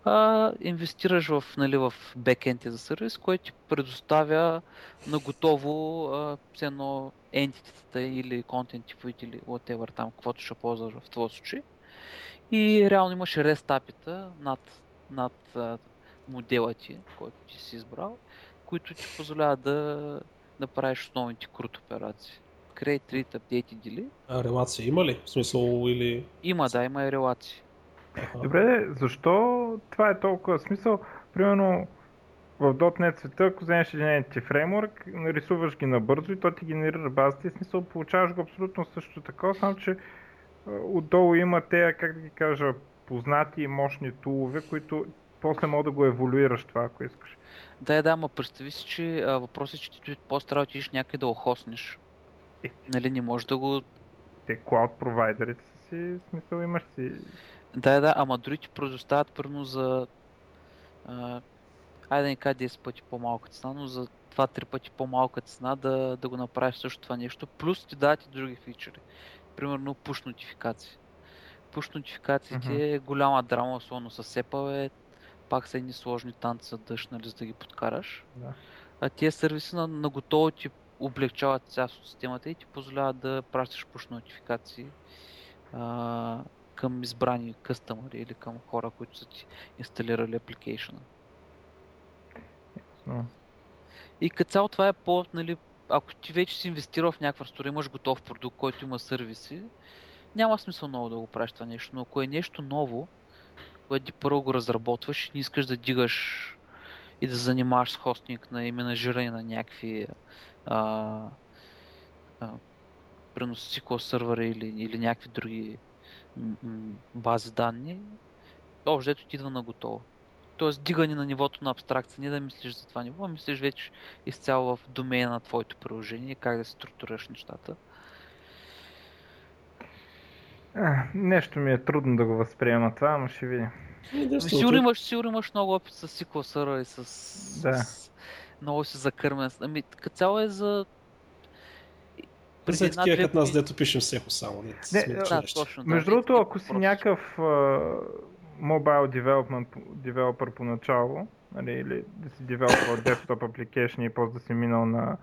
а, инвестираш в, нали, в бекенти за сервис, който ти предоставя на готово а, все едно entity или content типовете или whatever там, каквото ще ползваш в твоя случай. И реално имаш REST API-та над, над а, модела ти, който ти си избрал, които ти позволяват да, да правиш основните крут операции. Create, read, update и delete. А релация има ли? В смисъл или... Има, да, има и релации. Добре, защо това е толкова смисъл? Примерно в .NET света, ако вземеш един ти фреймворк, нарисуваш ги набързо и то ти генерира базата и смисъл получаваш го абсолютно също така, само че отдолу има те, как да ги кажа, познати и мощни тулове, които после мога да го еволюираш това, ако искаш. Да, да, ма представи си, че а, въпросът е, че ти после трябва да отидеш някъде да го хоснеш. Е. Нали, не можеш да го... Те клауд провайдерите си, смисъл имаш си... Да, да, ама ти предоставят първо за... А, айде да ни кажа 10 пъти по-малка цена, но за 2-3 пъти по-малка цена да, да го направиш също това нещо. Плюс ти дават и други фичери. Примерно push нотификации. Push нотификациите Мгм. е голяма драма, особено с Apple, е, пак са едни сложни танци за дъжд, нали, за да ги подкараш. Да. А тези сервиси на, на готово ти облегчават част от системата и ти позволяват да пращаш push нотификации а, към избрани къстъмъри или към хора, които са ти инсталирали апликейшена. Но, И като цяло това е по, нали, ако ти вече си инвестирал в някаква струя, имаш готов продукт, който има сервиси, няма смисъл много да го правиш това нещо. Но ако е нещо ново, което ти първо го разработваш и не искаш да дигаш и да занимаваш с хостинг на и менажиране на някакви а, а, SQL сервера или, или някакви други бази данни, общо дето ти идва на готово. Тоест дигане на нивото на абстракция, не да мислиш за това ниво, а мислиш вече изцяло в домена на твоето приложение как да се структурираш нещата. а, нещо ми е трудно да го възприема това, ама ще видим. Единственото Сигурно е- имаш, сигурно имаш много опит с SQL сервера и с, Да. с много си закърмен. Ами, като цяло е за... преди една-две такива като нас, дето пишем сехо само. Не, Не, Да, точно. да. Между другото, ако си някакъв мобайл девелопмент девелопър поначало, нали, или да си девелопър десктоп application и после да си минал на,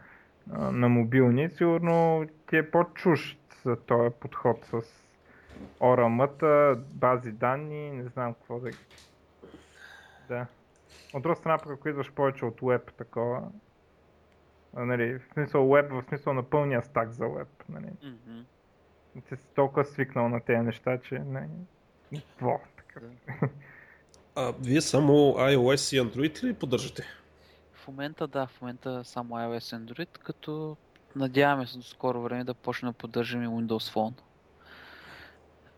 на мобилни, сигурно ти е по-чужд за този подход с ORM-та, бази данни, не знам какво да... Да. От друга страна, пък ако идваш повече от web такова, нали, в смисъл web, в смисъл на пълния стак за web, нали, Мгм. ти си толкова свикнал на тези неща, че не... Какво? Така. А, вие само iOS и Android ли поддържате? В момента да, в момента само iOS и Android, като надяваме се до скоро време да почнем да поддържаме Windows Phone.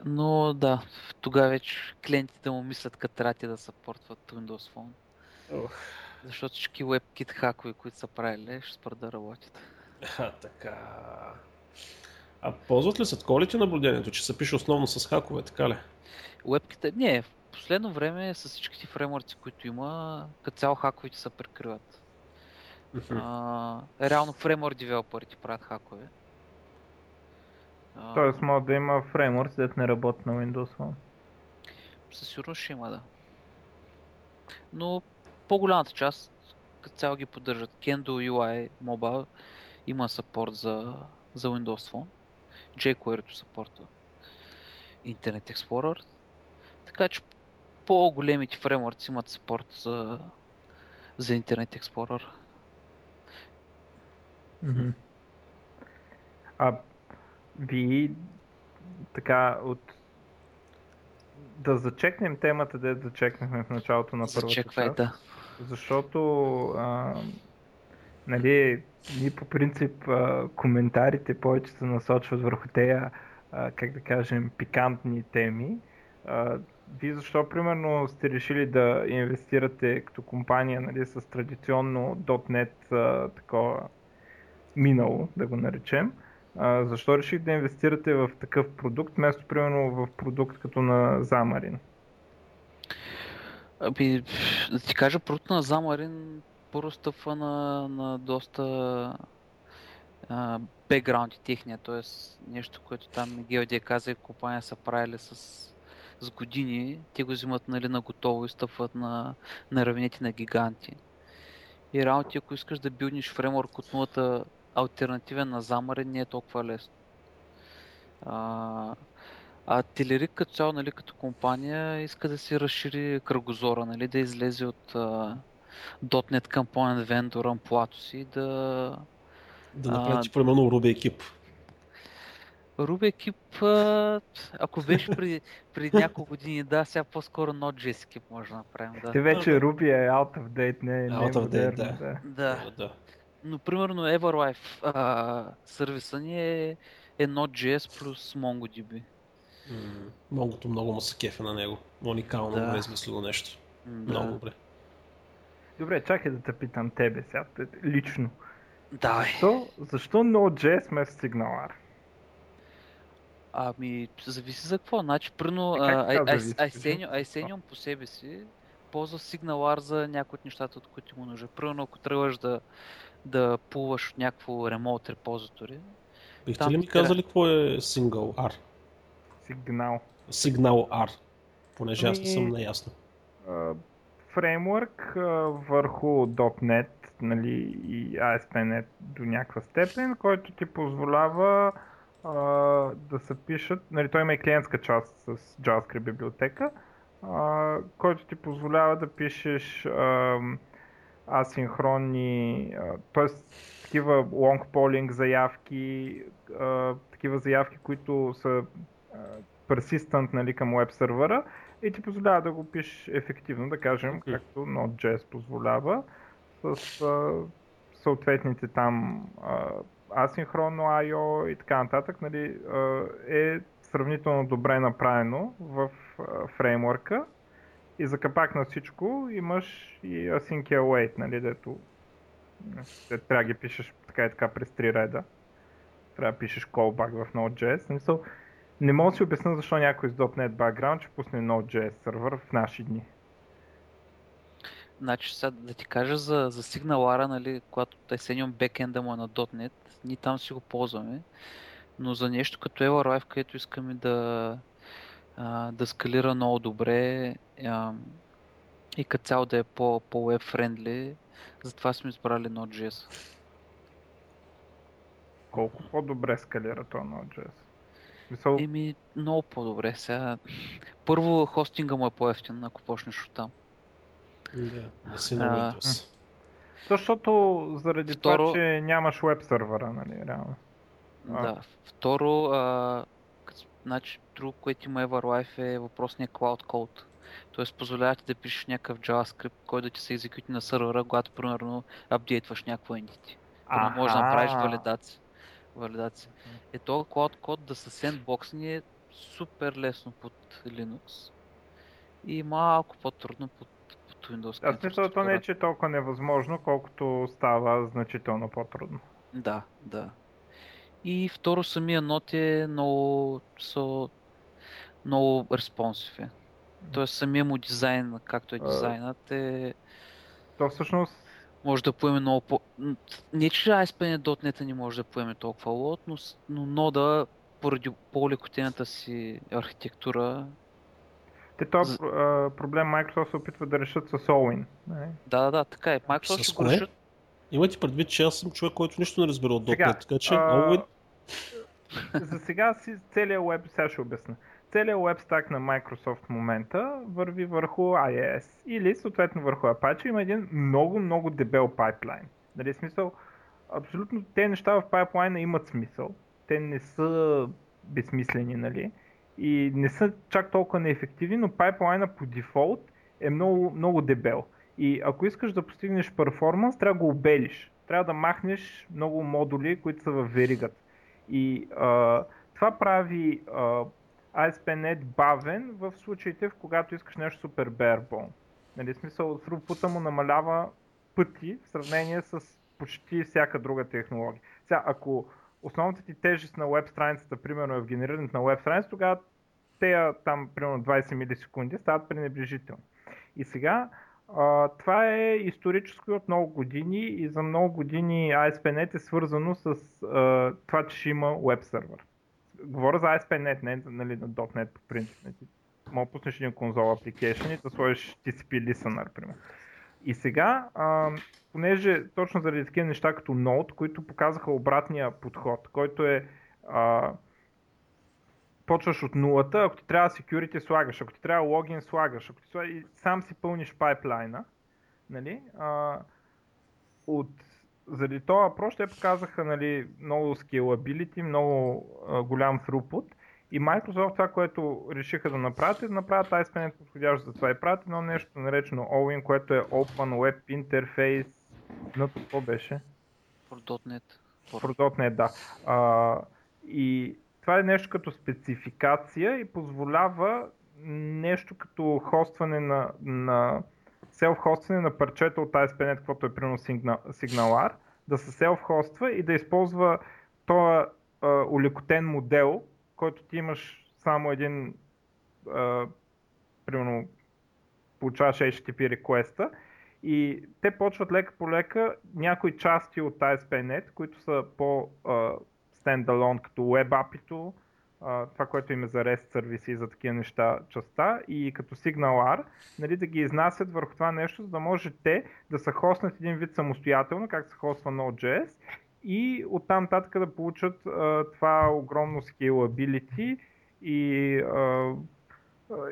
Но да, тогава вече клиентите му мислят като трябва да съпортват Windows Phone. Ох. Защото всички WebKit хакове, които са правили, ще спрат да работят. А, така. А ползват ли се ли ти наблюдението, че се пише основно с хакове, така ли? Уебките, не, в последно време с всичките фреймворци, които има, като цяло хаковете се прикриват. А, реално фреймворк девелоперите правят хакове. А, Тоест може да има фреймворк, след не работи на Windows Phone. Със сигурност ще има, да. Но по-голямата част като цяло ги поддържат. Kendo UI Mobile има саппорт за, за Windows Phone. jQuery саппорта Internet Explorer. Така че по-големите фреймворци имат саппорт за, за Internet Explorer. Mm-hmm. А ви така от да зачекнем темата, да зачекнахме в началото на първата Зачеквай, част. да. Защото а, нали, ние по принцип а, коментарите повече се насочват върху тези, а, как да кажем, пикантни теми. А, вие защо примерно сте решили да инвестирате като компания нали, с традиционно .NET а, такова минало, да го наречем, а, защо реших да инвестирате в такъв продукт, вместо примерно в продукт като на Замарин? Ами, да ти кажа, продукта на Замарин първо на, на доста а, бекграунди техния, т.е. нещо, което там GLD каза и компания са правили с, с години, те го взимат нали, на готово и стъпват на, на равнети на гиганти. И реално ти ако искаш да билдниш фреймворк от нулата альтернативен на Замарин не е толкова лесно. А, а Телерик като цяло, нали, като компания иска да си разшири кръгозора, нали, да излезе от а, .NET Component Vendor амплуато си и да... Да направите, примерно, Ruby екип. Ruby екип, а, ако беше преди, преди няколко години, да, сега по-скоро Node.js екип може да направим, да. Те вече Ruby е out of date, не, не е Out of date, модерно. да. Да, да. Но примерно Everlife а, сервиса ни е, е Node.js плюс MongoDB. М, Многото много му се кефе на него. Уникално Да. добре измислило нещо. М, Много Да. добре. Добре, чакай да те питам тебе сега, лично. Давай. Защо, защо Node.js вместо SignalR? Ами, зависи за какво. Значи, прино, Е? Айсениум по себе си ползва SignalR за някои от нещата, от които му нужда. Примерно, ако тръгваш да, да плуваш от някакво ремонт репозитори, Бихте ли ми казали какво е Single R? Сигнал. Signal R. Понеже аз не съм Ами- наясно. А, Фреймворк върху .NET нали, и ASP.NET до някаква степен, който ти позволява а, да се пишат, нали, той има и клиентска част с JavaScript библиотека, а, който ти позволява да пишеш а, асинхронни, т.е. такива long polling заявки, такива заявки, които са persistent нали, към веб сервера и ти позволява да го пишеш ефективно, да кажем, Окей. както Node.js позволява, с а, съответните там а, асинхронно I.O. и така нататък, нали, а, е сравнително добре направено в а, фреймворка. И за капак на всичко имаш и async и await, нали, дето де, трябва да ги пишеш така и така през три реда. Трябва да пишеш callback в Node.js. В Смисъл, не мога да си обясня защо някой с .NET background ще пусне Node.js сервер в наши дни. Значи сега да ти кажа за, за SignalR, нали, когато Asenium бекенда му е на .NET, ние там си го ползваме, но за нещо като Everlife, където искаме да, а, да скалира много добре а, и като цяло да е по, по-web friendly, затова сме избрали Node.js. Колко по-добре скалира то Node.js? В Смисъл, Еми, много по-добре. Сега, първо хостинга му е по-ефтин, ако почнеш от там. Да, не си на Windows. защото заради Второ- това, че нямаш веб сервера, нали, реално. А. Да. Второ, а, значи, друго, което има Everlife е въпросния Cloud Code. Тоест позволява ти да пишеш някакъв JavaScript, който да ти се екзекюти на сървъра, когато примерно апдейтваш някаква entity. Примерно можеш да направиш валидация. валидация. Е този Cloud Code да се сендбоксни е супер лесно под Linux и малко по-трудно под, под Windows. Аз мисля, то не е, че е толкова невъзможно, колкото става значително по-трудно. Да, да. И второ, самия нот е много, so, много респонсив е. Тоест самия му дизайн, както е дизайнът, е... То всъщност... Може да поеме много по... Не, че ASP.NET не може да поеме толкова лот, но, но нода поради по-лекотената си архитектура те този проблем Microsoft се опитва да решат с Owin. Да, да, да, така е. Microsoft ще го решат. Имате предвид, че аз съм човек, който нищо не разбира от .NET, така че а... За сега си целият веб, сега ще обясня. Целият веб стак на Microsoft в момента върви върху IIS или съответно върху Apache. Има един много, много дебел пайплайн. Нали, смисъл, абсолютно те неща в пайплайна имат смисъл. Те не са безсмислени, нали? и не са чак толкова неефективни, но пайплайна по дефолт е много, много дебел. И ако искаш да постигнеш перформанс, трябва да го обелиш. Трябва да махнеш много модули, които са в веригата. И а, това прави а, ASP.NET бавен в случаите, в когато искаш нещо супер barebone. Нали, смисъл, throughput му намалява пъти в сравнение с почти всяка друга технология. Сега, ако основната ти тежест на веб страницата, примерно е в генерирането на веб страница, тогава те там примерно 20 милисекунди стават пренебрежителни. И сега това е историческо от много години и за много години ASP.NET е свързано с а, това, че ще има веб сервер. Говоря за ASP.NET, не нали, на .NET по принцип. Мога пуснеш един конзол application и да сложиш TCP listener, примерно. И сега, а, понеже точно заради такива неща като Node, които показаха обратния подход, който е а, почваш от нулата, ако ти трябва security слагаш, ако ти трябва логин слагаш, ако ти слагаш, и сам си пълниш пайплайна, нали, а, от, заради това въпрос те показаха нали, много scalability, много а, голям throughput и Microsoft това, което решиха да направят е да направят ASP.NET подходящо за това и правят едно нещо наречено OWIN, което е Open Web Interface, на какво беше? For.NET. For.NET, да. А, и това е нещо като спецификация и позволява нещо като хостване на, на селф-хостване на парчета от ASP.NET, каквото е примерно Signalar, да се селф-хоства и да използва този улекотен модел, който ти имаш само един а, примерно получаваш HTTP реквеста и те почват лека по лека някои части от ASP.NET, които са по стендалон като Web API-то, това, което им е за REST сервиси и за такива неща частта и като SignalR, нали, да ги изнасят върху това нещо, за да може те да са хоснат един вид самостоятелно, как се хоства Node.js и оттам татък да получат а, това огромно scalability и, а,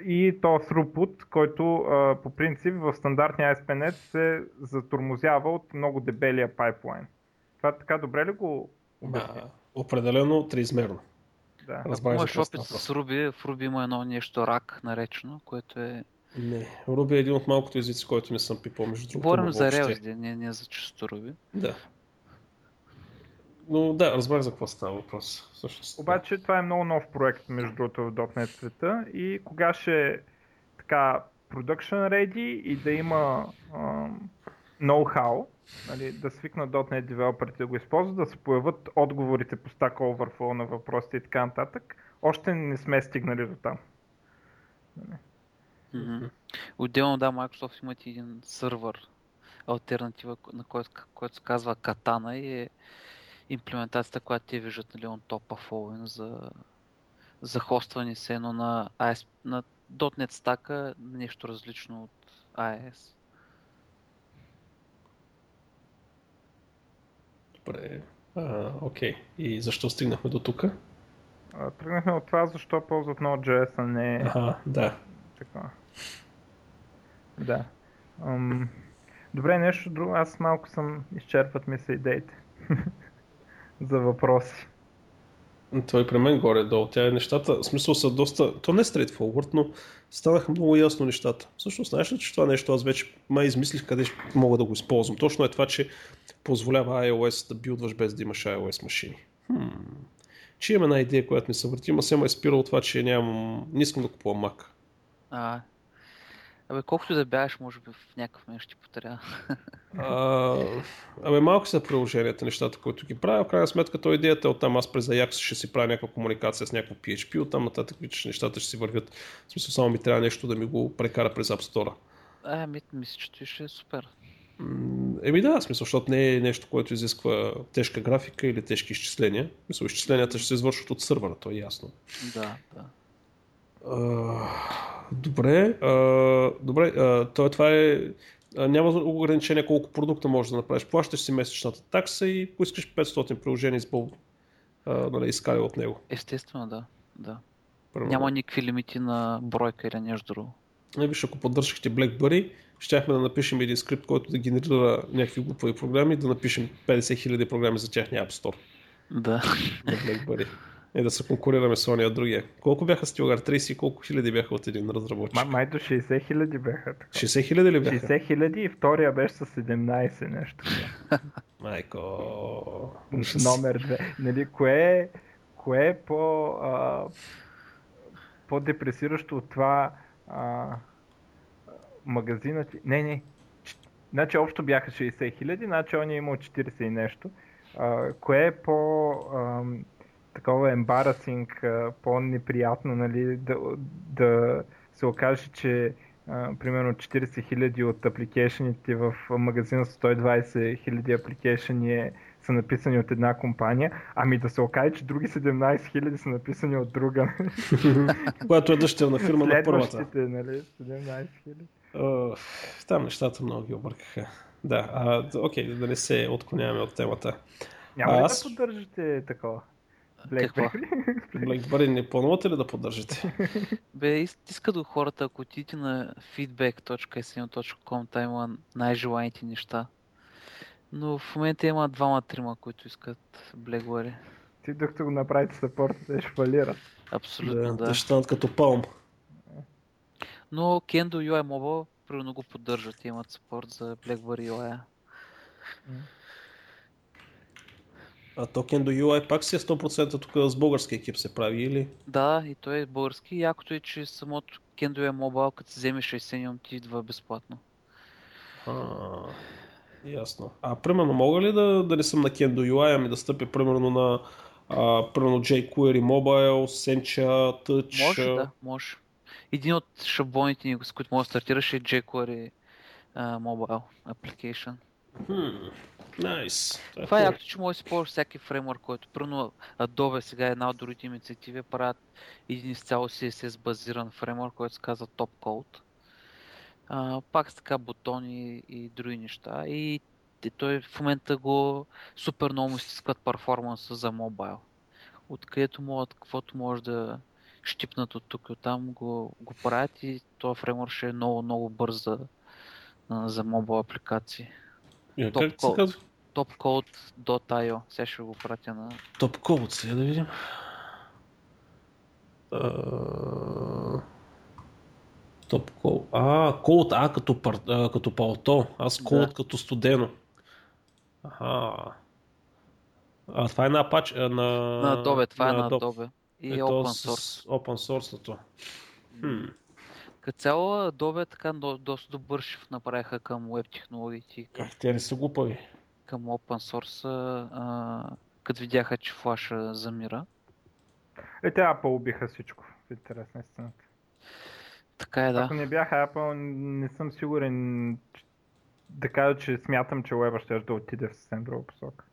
и то throughput, който а, по принцип в стандартния ASP.NET се затормозява от много дебелия пайплайн. Това така добре ли го обясня? Да. Определено триизмерно. Да. Разбрах имаш опит с Руби, в Руби има едно нещо рак наречено, което е... Не, Руби е един от малкото езици, който не съм пипал между другото. Говорим за Rails, не, не за чисто Руби. Да. Но да, разбрах за какво става въпрос. Всъщност, Обаче това е много нов проект между другото в .NET света и кога ще така production ready и да има um, ноу-хау, нали, да свикнат .NET девелоперите да го използват, да се появят отговорите по Stack Overflow на въпросите и така нататък. Още не сме стигнали до там. Mm-hmm. Отделно да, Microsoft имат един сървър, альтернатива, на който, който се казва Katana и е имплементацията, която те виждат нали, on top of Owen за, за хостване се едно на, AS, на .NET стака, нещо различно от AES. Добре. А, окей. И защо стигнахме до тук? Тръгнахме от това, защо ползват Node.js, а не... Ага, да. Така. Да. Ам... Добре, нещо друго. Аз малко съм... Изчерпват ми се идеите. За въпроси. И при мен горе-долу. Тя е нещата, в смисъл са доста, то не е straightforward, но станаха много ясно нещата. Всъщност, знаеш ли, че това нещо аз вече май измислих къде мога да го използвам. Точно е това, че позволява iOS да билдваш без да имаш iOS машини. Хм. Че имам една идея, която ми се върти, ма се ме е спирал това, че нямам, не искам да купувам Mac. А, Абе, колкото да бягаш, може би в някакъв момент ще ти потрябва. А, абе, малко са приложенията, нещата, които ги правя. В крайна сметка, то идеята е оттам аз през Ajax ще си правя някаква комуникация с някакво PHP, оттам нататък че нещата ще си вървят. В смисъл, само ми трябва нещо да ми го прекара през App Store. А, ми, мисля, че това ще е супер. Еми да, смисъл, защото не е нещо, което изисква тежка графика или тежки изчисления. В Смисъл, изчисленията ще се извършват от сървъра, то е ясно. Да, да. А, добре, а, добре, а, то, това е... Няма ограничение колко продукта можеш да направиш. Плащаш си месечната такса и ако искаш 500 приложения избъл, нали, изкали от него. Естествено, да. да. Примерно. Няма никакви лимити на бройка или нещо друго. Не, виж, ако поддържахте BlackBerry, щяхме да напишем един скрипт, който да генерира някакви глупави програми, да напишем 50 000 програми за тяхния App Store Да. на BlackBerry. И да се конкурираме с ония другия. Колко бяха Стилгар? 30 и колко хиляди бяха от един разработчик? Ма, май до 60 хиляди бяха. Така. 60 хиляди ли бяха? 60 хиляди и втория беше с 17 нещо. Майко. Номер 2. Нали, кое, кое е по, а, по-депресиращо от това а, магазинът ти... Не, не. Значи общо бяха 60 хиляди, значи он е имал 40 и нещо. А, кое е по... ам, такова ембарасинг, по-неприятно, нали, да, да се окаже, че а, примерно 40 хиляди от апликейшените в магазина с 120 хиляди апликейшени е, са написани от една компания, ами да се окаже, че други 17 хиляди са написани от друга. Която е дъщерна фирма на първата. Нали, 17 хиляди. О, там нещата много ги объркаха. Да, а, окей, да не се отклоняваме от темата. Няма ли Аз- да поддържате такова? Какво? BlackBerry? BlackBerry не планувате ли да поддържате? Бе, ис- иска до хората, ако отидете на feedback.sm.com, там има най-желаните неща. Но в момента има двама-трима, които искат BlackBerry. Ти докато го направите съпорт, те ще фалира. Абсолютно, да, да. ще станат като палм. Но Kendo UI Mobile примерно го поддържат и имат support за BlackBerry UI. А токен до UI пак си е 100% тук с български екип се прави или? Да, и той е български. Якото е, че самото Kendo UI Mobile, като си вземеш Ascenium, ти идва безплатно. А, ясно. А примерно мога ли да, да не съм на Kendo UI, ами да стъпя примерно на а, примерно jQuery Mobile, Sencha, Touch? Може, да, може. Един от шаблоните ни, с които може да стартираш е jQuery а, Mobile Application. Найс. Това е якото, че може да си ползваш всеки фреймворк, който примерно Adobe сега е една от другите инициативи правят един изцяло CSS базиран фреймворк, който се казва Top Code. А, пак с така бутони и други неща. И той в момента го супер много му стискат перформанса за мобайл. Откъдето могат, каквото може да щипнат от тук и от там, го, го правят и този фреймворк ще е много, много бърз за, за мобайл апликации. Е, Как се Code. казва? topcode.io. Сега ще го пратя на... Топ код, сега да видим. Топ код. А, код, а, като, пар, а, като палто. Аз код Да. като студено. Аха. А, това е на Apache, на... На Adobe, това е на Adobe. И е Ето open с source. Open source Хм. Като цяло Adobe така до, доста добър шифт направиха към веб технологиите и към, Ах, те не са глупави. към open source, а, като видяха, че флаша замира. Е, те Apple убиха всичко, в интерес на истината. Така е, да. Ако не бяха Apple, не съм сигурен че- да кажа, че смятам, че Web ще да отиде в съвсем друга посока.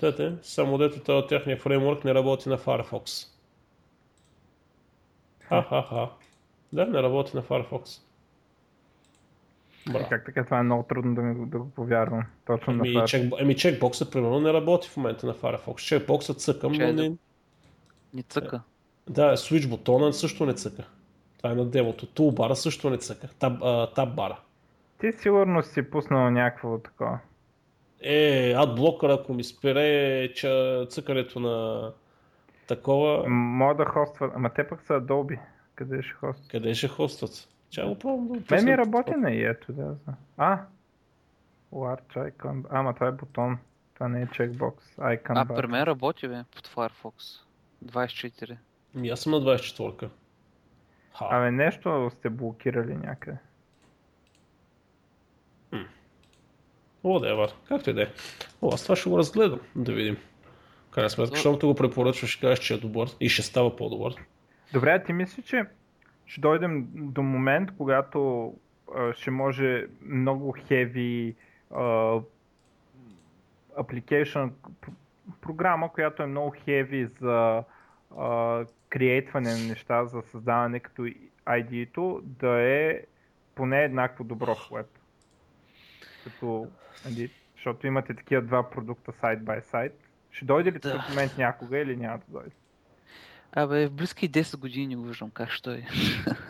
Тете, само дето този техния фреймворк не работи на Firefox. Ха-ха-ха. Да, не работи на Firefox. Браво. Как така, това е много трудно да, ми, да го повярвам. Точно на Еми, това. чек, еми чекбокса, примерно, не работи в момента на Firefox. Чекбокса цъкам, Чай но да- не... Ни цъка. Да, switch бутона също не цъка. Това е на демото. Toolbara също не цъка. Таб, а, таббара. Ти сигурно си пуснал някакво такова. Е, адблокър, ако ми спре че, цъкането на такова, Мога да хостват, ама те пък са Adobe къде ще хостват. Къде ще хостват? Чай го пробвам да описам. Ми работи на ето, да. А, Large Icon. Ама това е бутон. Това не е checkbox. Icon а, при мен работи, бе, под Firefox. 24. И аз съм на 24-ка. Ха. Абе, нещо сте блокирали някъде. Whatever. Както и да е. О, аз това ще го разгледам, да видим. Крайна сметка, защото го препоръчваш, ще кажеш, че е добър и ще става по-добър. Добре, ти мислиш, че ще дойдем до момент, когато а, ще може много а, application програма, която е много heavy за а, на неща, за създаване като ID-то, да е поне еднакво добро в web. Като, защото имате такива два продукта side by side. Ще дойде ли да. такъв момент някога или няма да дойде? Абе, в близки 10 години не го виждам как ще е.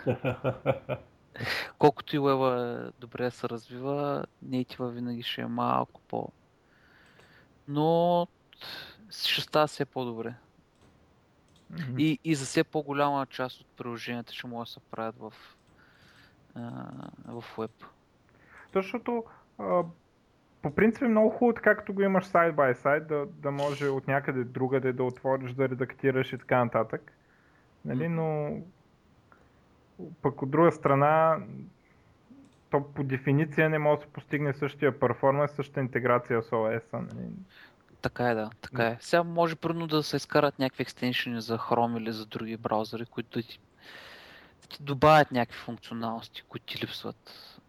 Колкото и лева добре се развива, нейтива винаги ще е малко по... Но ще става все по-добре. Mm-hmm. И, и за все по-голяма част от приложенията ще могат да се правят в, а, в web. Защото а, по принцип е много хубаво, както го имаш side by side, да, да може от някъде другаде да отвориш, да редактираш и така нататък. Нали? Но пък от друга страна, то по дефиниция не може да се постигне същия перформанс, същата интеграция с OS. Нали? Така е, да. Така е. Сега може пръвно да се изкарат някакви екстеншени за Chrome или за други браузъри, които да ти, ти добавят някакви функционалности, които ти липсват.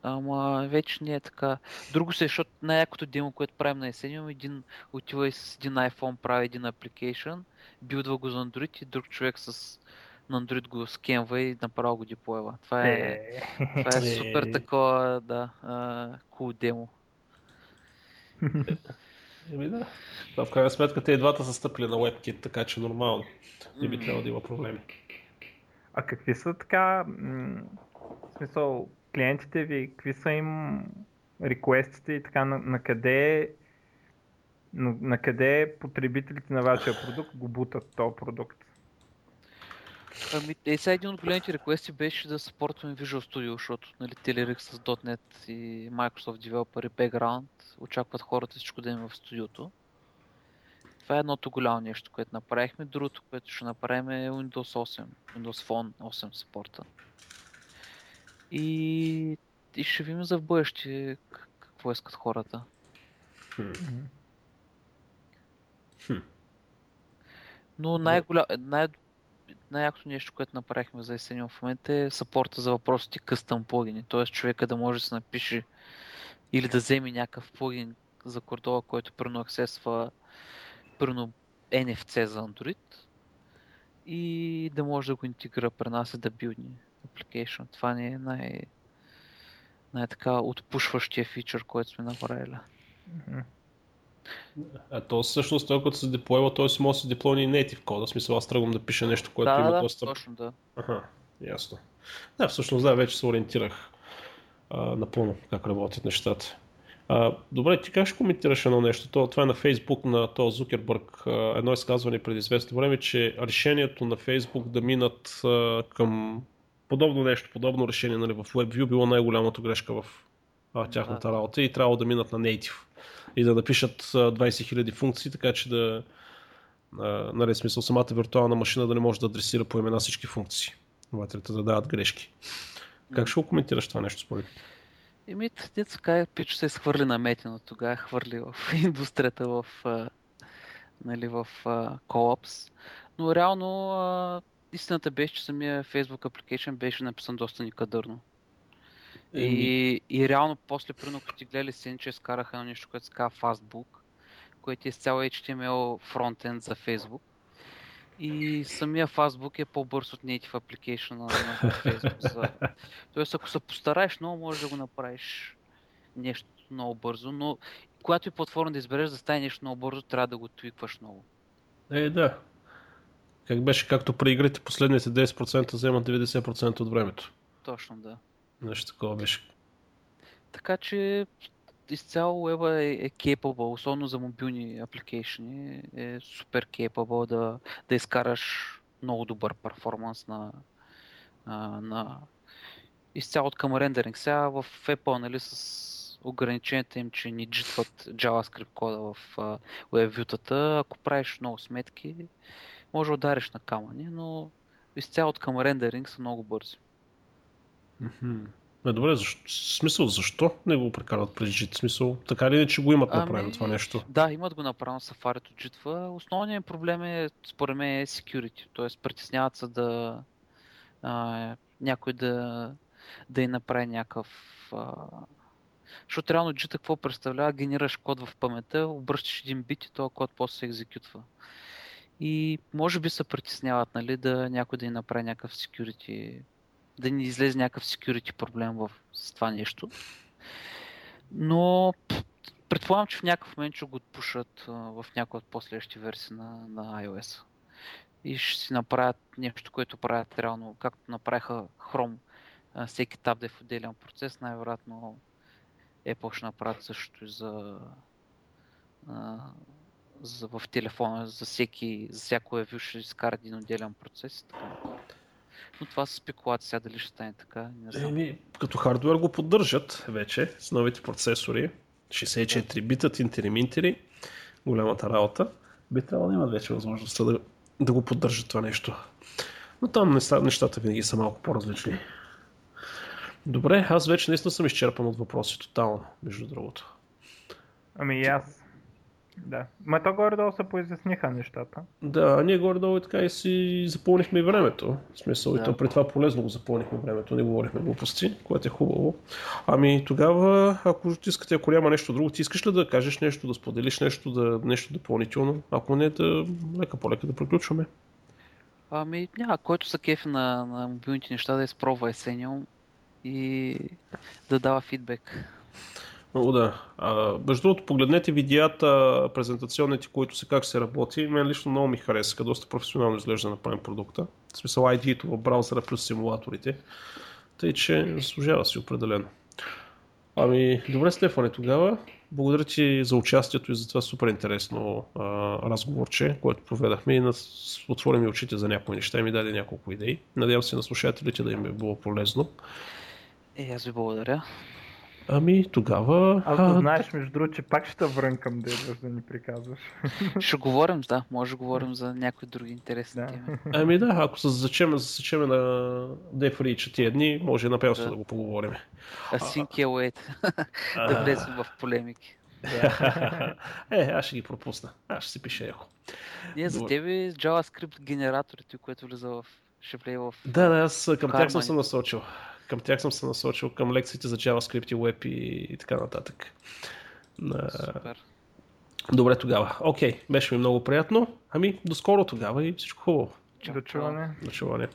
Ама вече не е така. Друго се, е, защото най-якото демо, което правим на есен, имам един, отива и с един iPhone, прави един application, билдва го за Android и друг човек с на Android го скенва и направо го диплоева. Това е, това е супер такова, да, кул cool демо. Еми да. В крайна сметка те и двата са стъпили на WebKit, така че нормално. Не би трябвало да има проблеми. А какви са така, в смисъл, клиентите ви, какви са им реквестите и така, на, на къде на, къде потребителите на вашия продукт го бутат този продукт? Ами, е, сега един от големите реквести беше да съпортваме Visual Studio, защото нали, Telerik с .NET и Microsoft Developer и Background очакват хората всичко да има в студиото. Това е едното голямо нещо, което направихме. Другото, което ще направим е Windows 8, Windows Phone 8 съпорта. И, и ще видим за в бъдеще какво искат хората. Но най-голя... най- най-якото нещо, което направихме за есен в момента е сапорта за въпросите къстъм плагини. Т.е. човека да може да се напише или да вземе някакъв плагин за Cordova, който прено прено NFC за Android и да може да го интегрира при нас и да билдни application. Това не е най- най-така отпушващия фичър, който сме направили. А то всъщност той като се деплойва, той си може да се деплойни и native кода. В смисъл аз тръгвам да пиша нещо, което да, има да, достъп. точно да. Ага, ясно. Да, всъщност да, вече се ориентирах а, напълно как работят нещата. А, добре, ти как ще коментираш едно нещо? То, това е на Фейсбук, на този Зукербърг. Едно изказване преди известно време, че решението на Фейсбук да минат а, към подобно нещо, подобно решение нали, в WebView било най-голямата грешка в а, тяхната работа и трябва да минат на Native и да напишат 20 000 функции, така че да, а, нали, смисъл самата виртуална машина да не може да адресира по имена всички функции. Ватрите да дават грешки. Как ще го коментираш това нещо според? Еми, деца кай, пич се изхвърли на метино, тогава хвърли в индустрията в, а, нали, в а, колапс. Но реално а, истината беше, че самия Facebook application беше написан доста никадърно. И, и реално после, примерно, като ти гледали че скараха на нещо, което се казва Fastbook, което е с цял HTML фронтенд за Facebook. И самия Fastbook е по-бърз от native application на, на Facebook. За... Тоест, ако се постараеш много, можеш да го направиш нещо много бързо, но когато и платформа да избереш да стане нещо много бързо, трябва да го твикваш много. Е, да. Как беше, както при игрите, последните 10% вземат 90% от времето. Точно, да. Нещо такова беше. Така че изцяло Web е, е capable, особено за мобилни апликейшни, е супер capable да, да изкараш много добър перформанс на, на изцяло от към рендеринг. Сега в Apple, нали, с ограниченията им, че ни джитват JavaScript кода в WebView-тата, ако правиш много сметки, може да удариш на камъни, но изцяло от към рендеринг са много бързи. Mm-hmm. Ме, добре, защо, смисъл, защо не го прекарват през JIT? Смисъл, така ли че го имат направено това нещо? Да, имат го направено Safari от JIT. Основният проблем е, според мен, е security. Т.е. притесняват се да а, някой да, да и направи някакъв... А... Защото реално JIT какво представлява? Генерираш код в паметта, обръщаш един бит и този код после се екзекютва. И може би се притесняват, нали, да някой да ни направи някакъв security да ни излезе някакъв security проблем в, с това нещо. Но предполагам, че в някакъв момент ще го отпушат в някои от последващи версии на, на iOS. И ще си направят нещо, което правят реално, както направиха Chrome, всеки таб да е в отделен процес, най-вероятно Apple ще направят също и за, за в телефона, за всеки, за всяко е ще изкара един отделен процес. Така но това са спекулации, сега дали ще стане така. Не знам. Еми, като хардвер го поддържат вече с новите процесори. 64 бита, тинтери, минтери, голямата работа. Би трябвало да имат вече възможността да, да го поддържат това нещо. Но там нещата винаги са малко по-различни. Добре, аз вече наистина съм изчерпан от въпроси тотално, между другото. Ами и аз. Да. Ма то горе-долу се поизясниха нещата. Да, ние горе-долу и така и си запълнихме и времето. В смисъл, да. и то при това полезно го запълнихме времето, не говорихме глупости, което е хубаво. Ами тогава, ако ти искате, ако няма нещо друго, ти искаш ли да кажеш нещо, да споделиш нещо, да, нещо допълнително? Ако не, да лека по-лека да приключваме. Ами няма, който са кефи на, на мобилните неща да изпробва Essenium и да дава фидбек. Много да. А, между другото, погледнете видеята, презентационните, които се как се работи. Мен лично много ми харесаха, доста професионално изглежда да направим продукта. В смисъл ID-то в браузъра плюс симулаторите. Тъй, че заслужава си определено. Ами, добре, Стефане, тогава. Благодаря ти за участието и за това супер интересно а, разговорче, което проведахме и нас отвори ми очите за някои неща и ми даде няколко идеи. Надявам се на слушателите да им е било полезно. Е, аз ви благодаря. Ами тогава... Аз да знаеш, между другото, че пак ще врън към Девърс да ни приказваш. Ще говорим, да. Може да говорим за някои други интересни да. теми. Ами да, ако се засечем, засечем на Dev Reach тия дни, може напълно да. да го поговорим. А Синкия Уейт. да влезем в полемики. е, аз ще ги пропусна. Аз ще си пиша ехо. Ние за тебе JavaScript генераторите, което влиза в ще влезе в... Да, да, аз към тях съм се насочил към тях съм се насочил към лекциите за JavaScript и Web и, и така нататък. Супер. Добре тогава. Окей, okay, беше ми много приятно. Ами, до скоро тогава и всичко хубаво. До чуване. До чуване.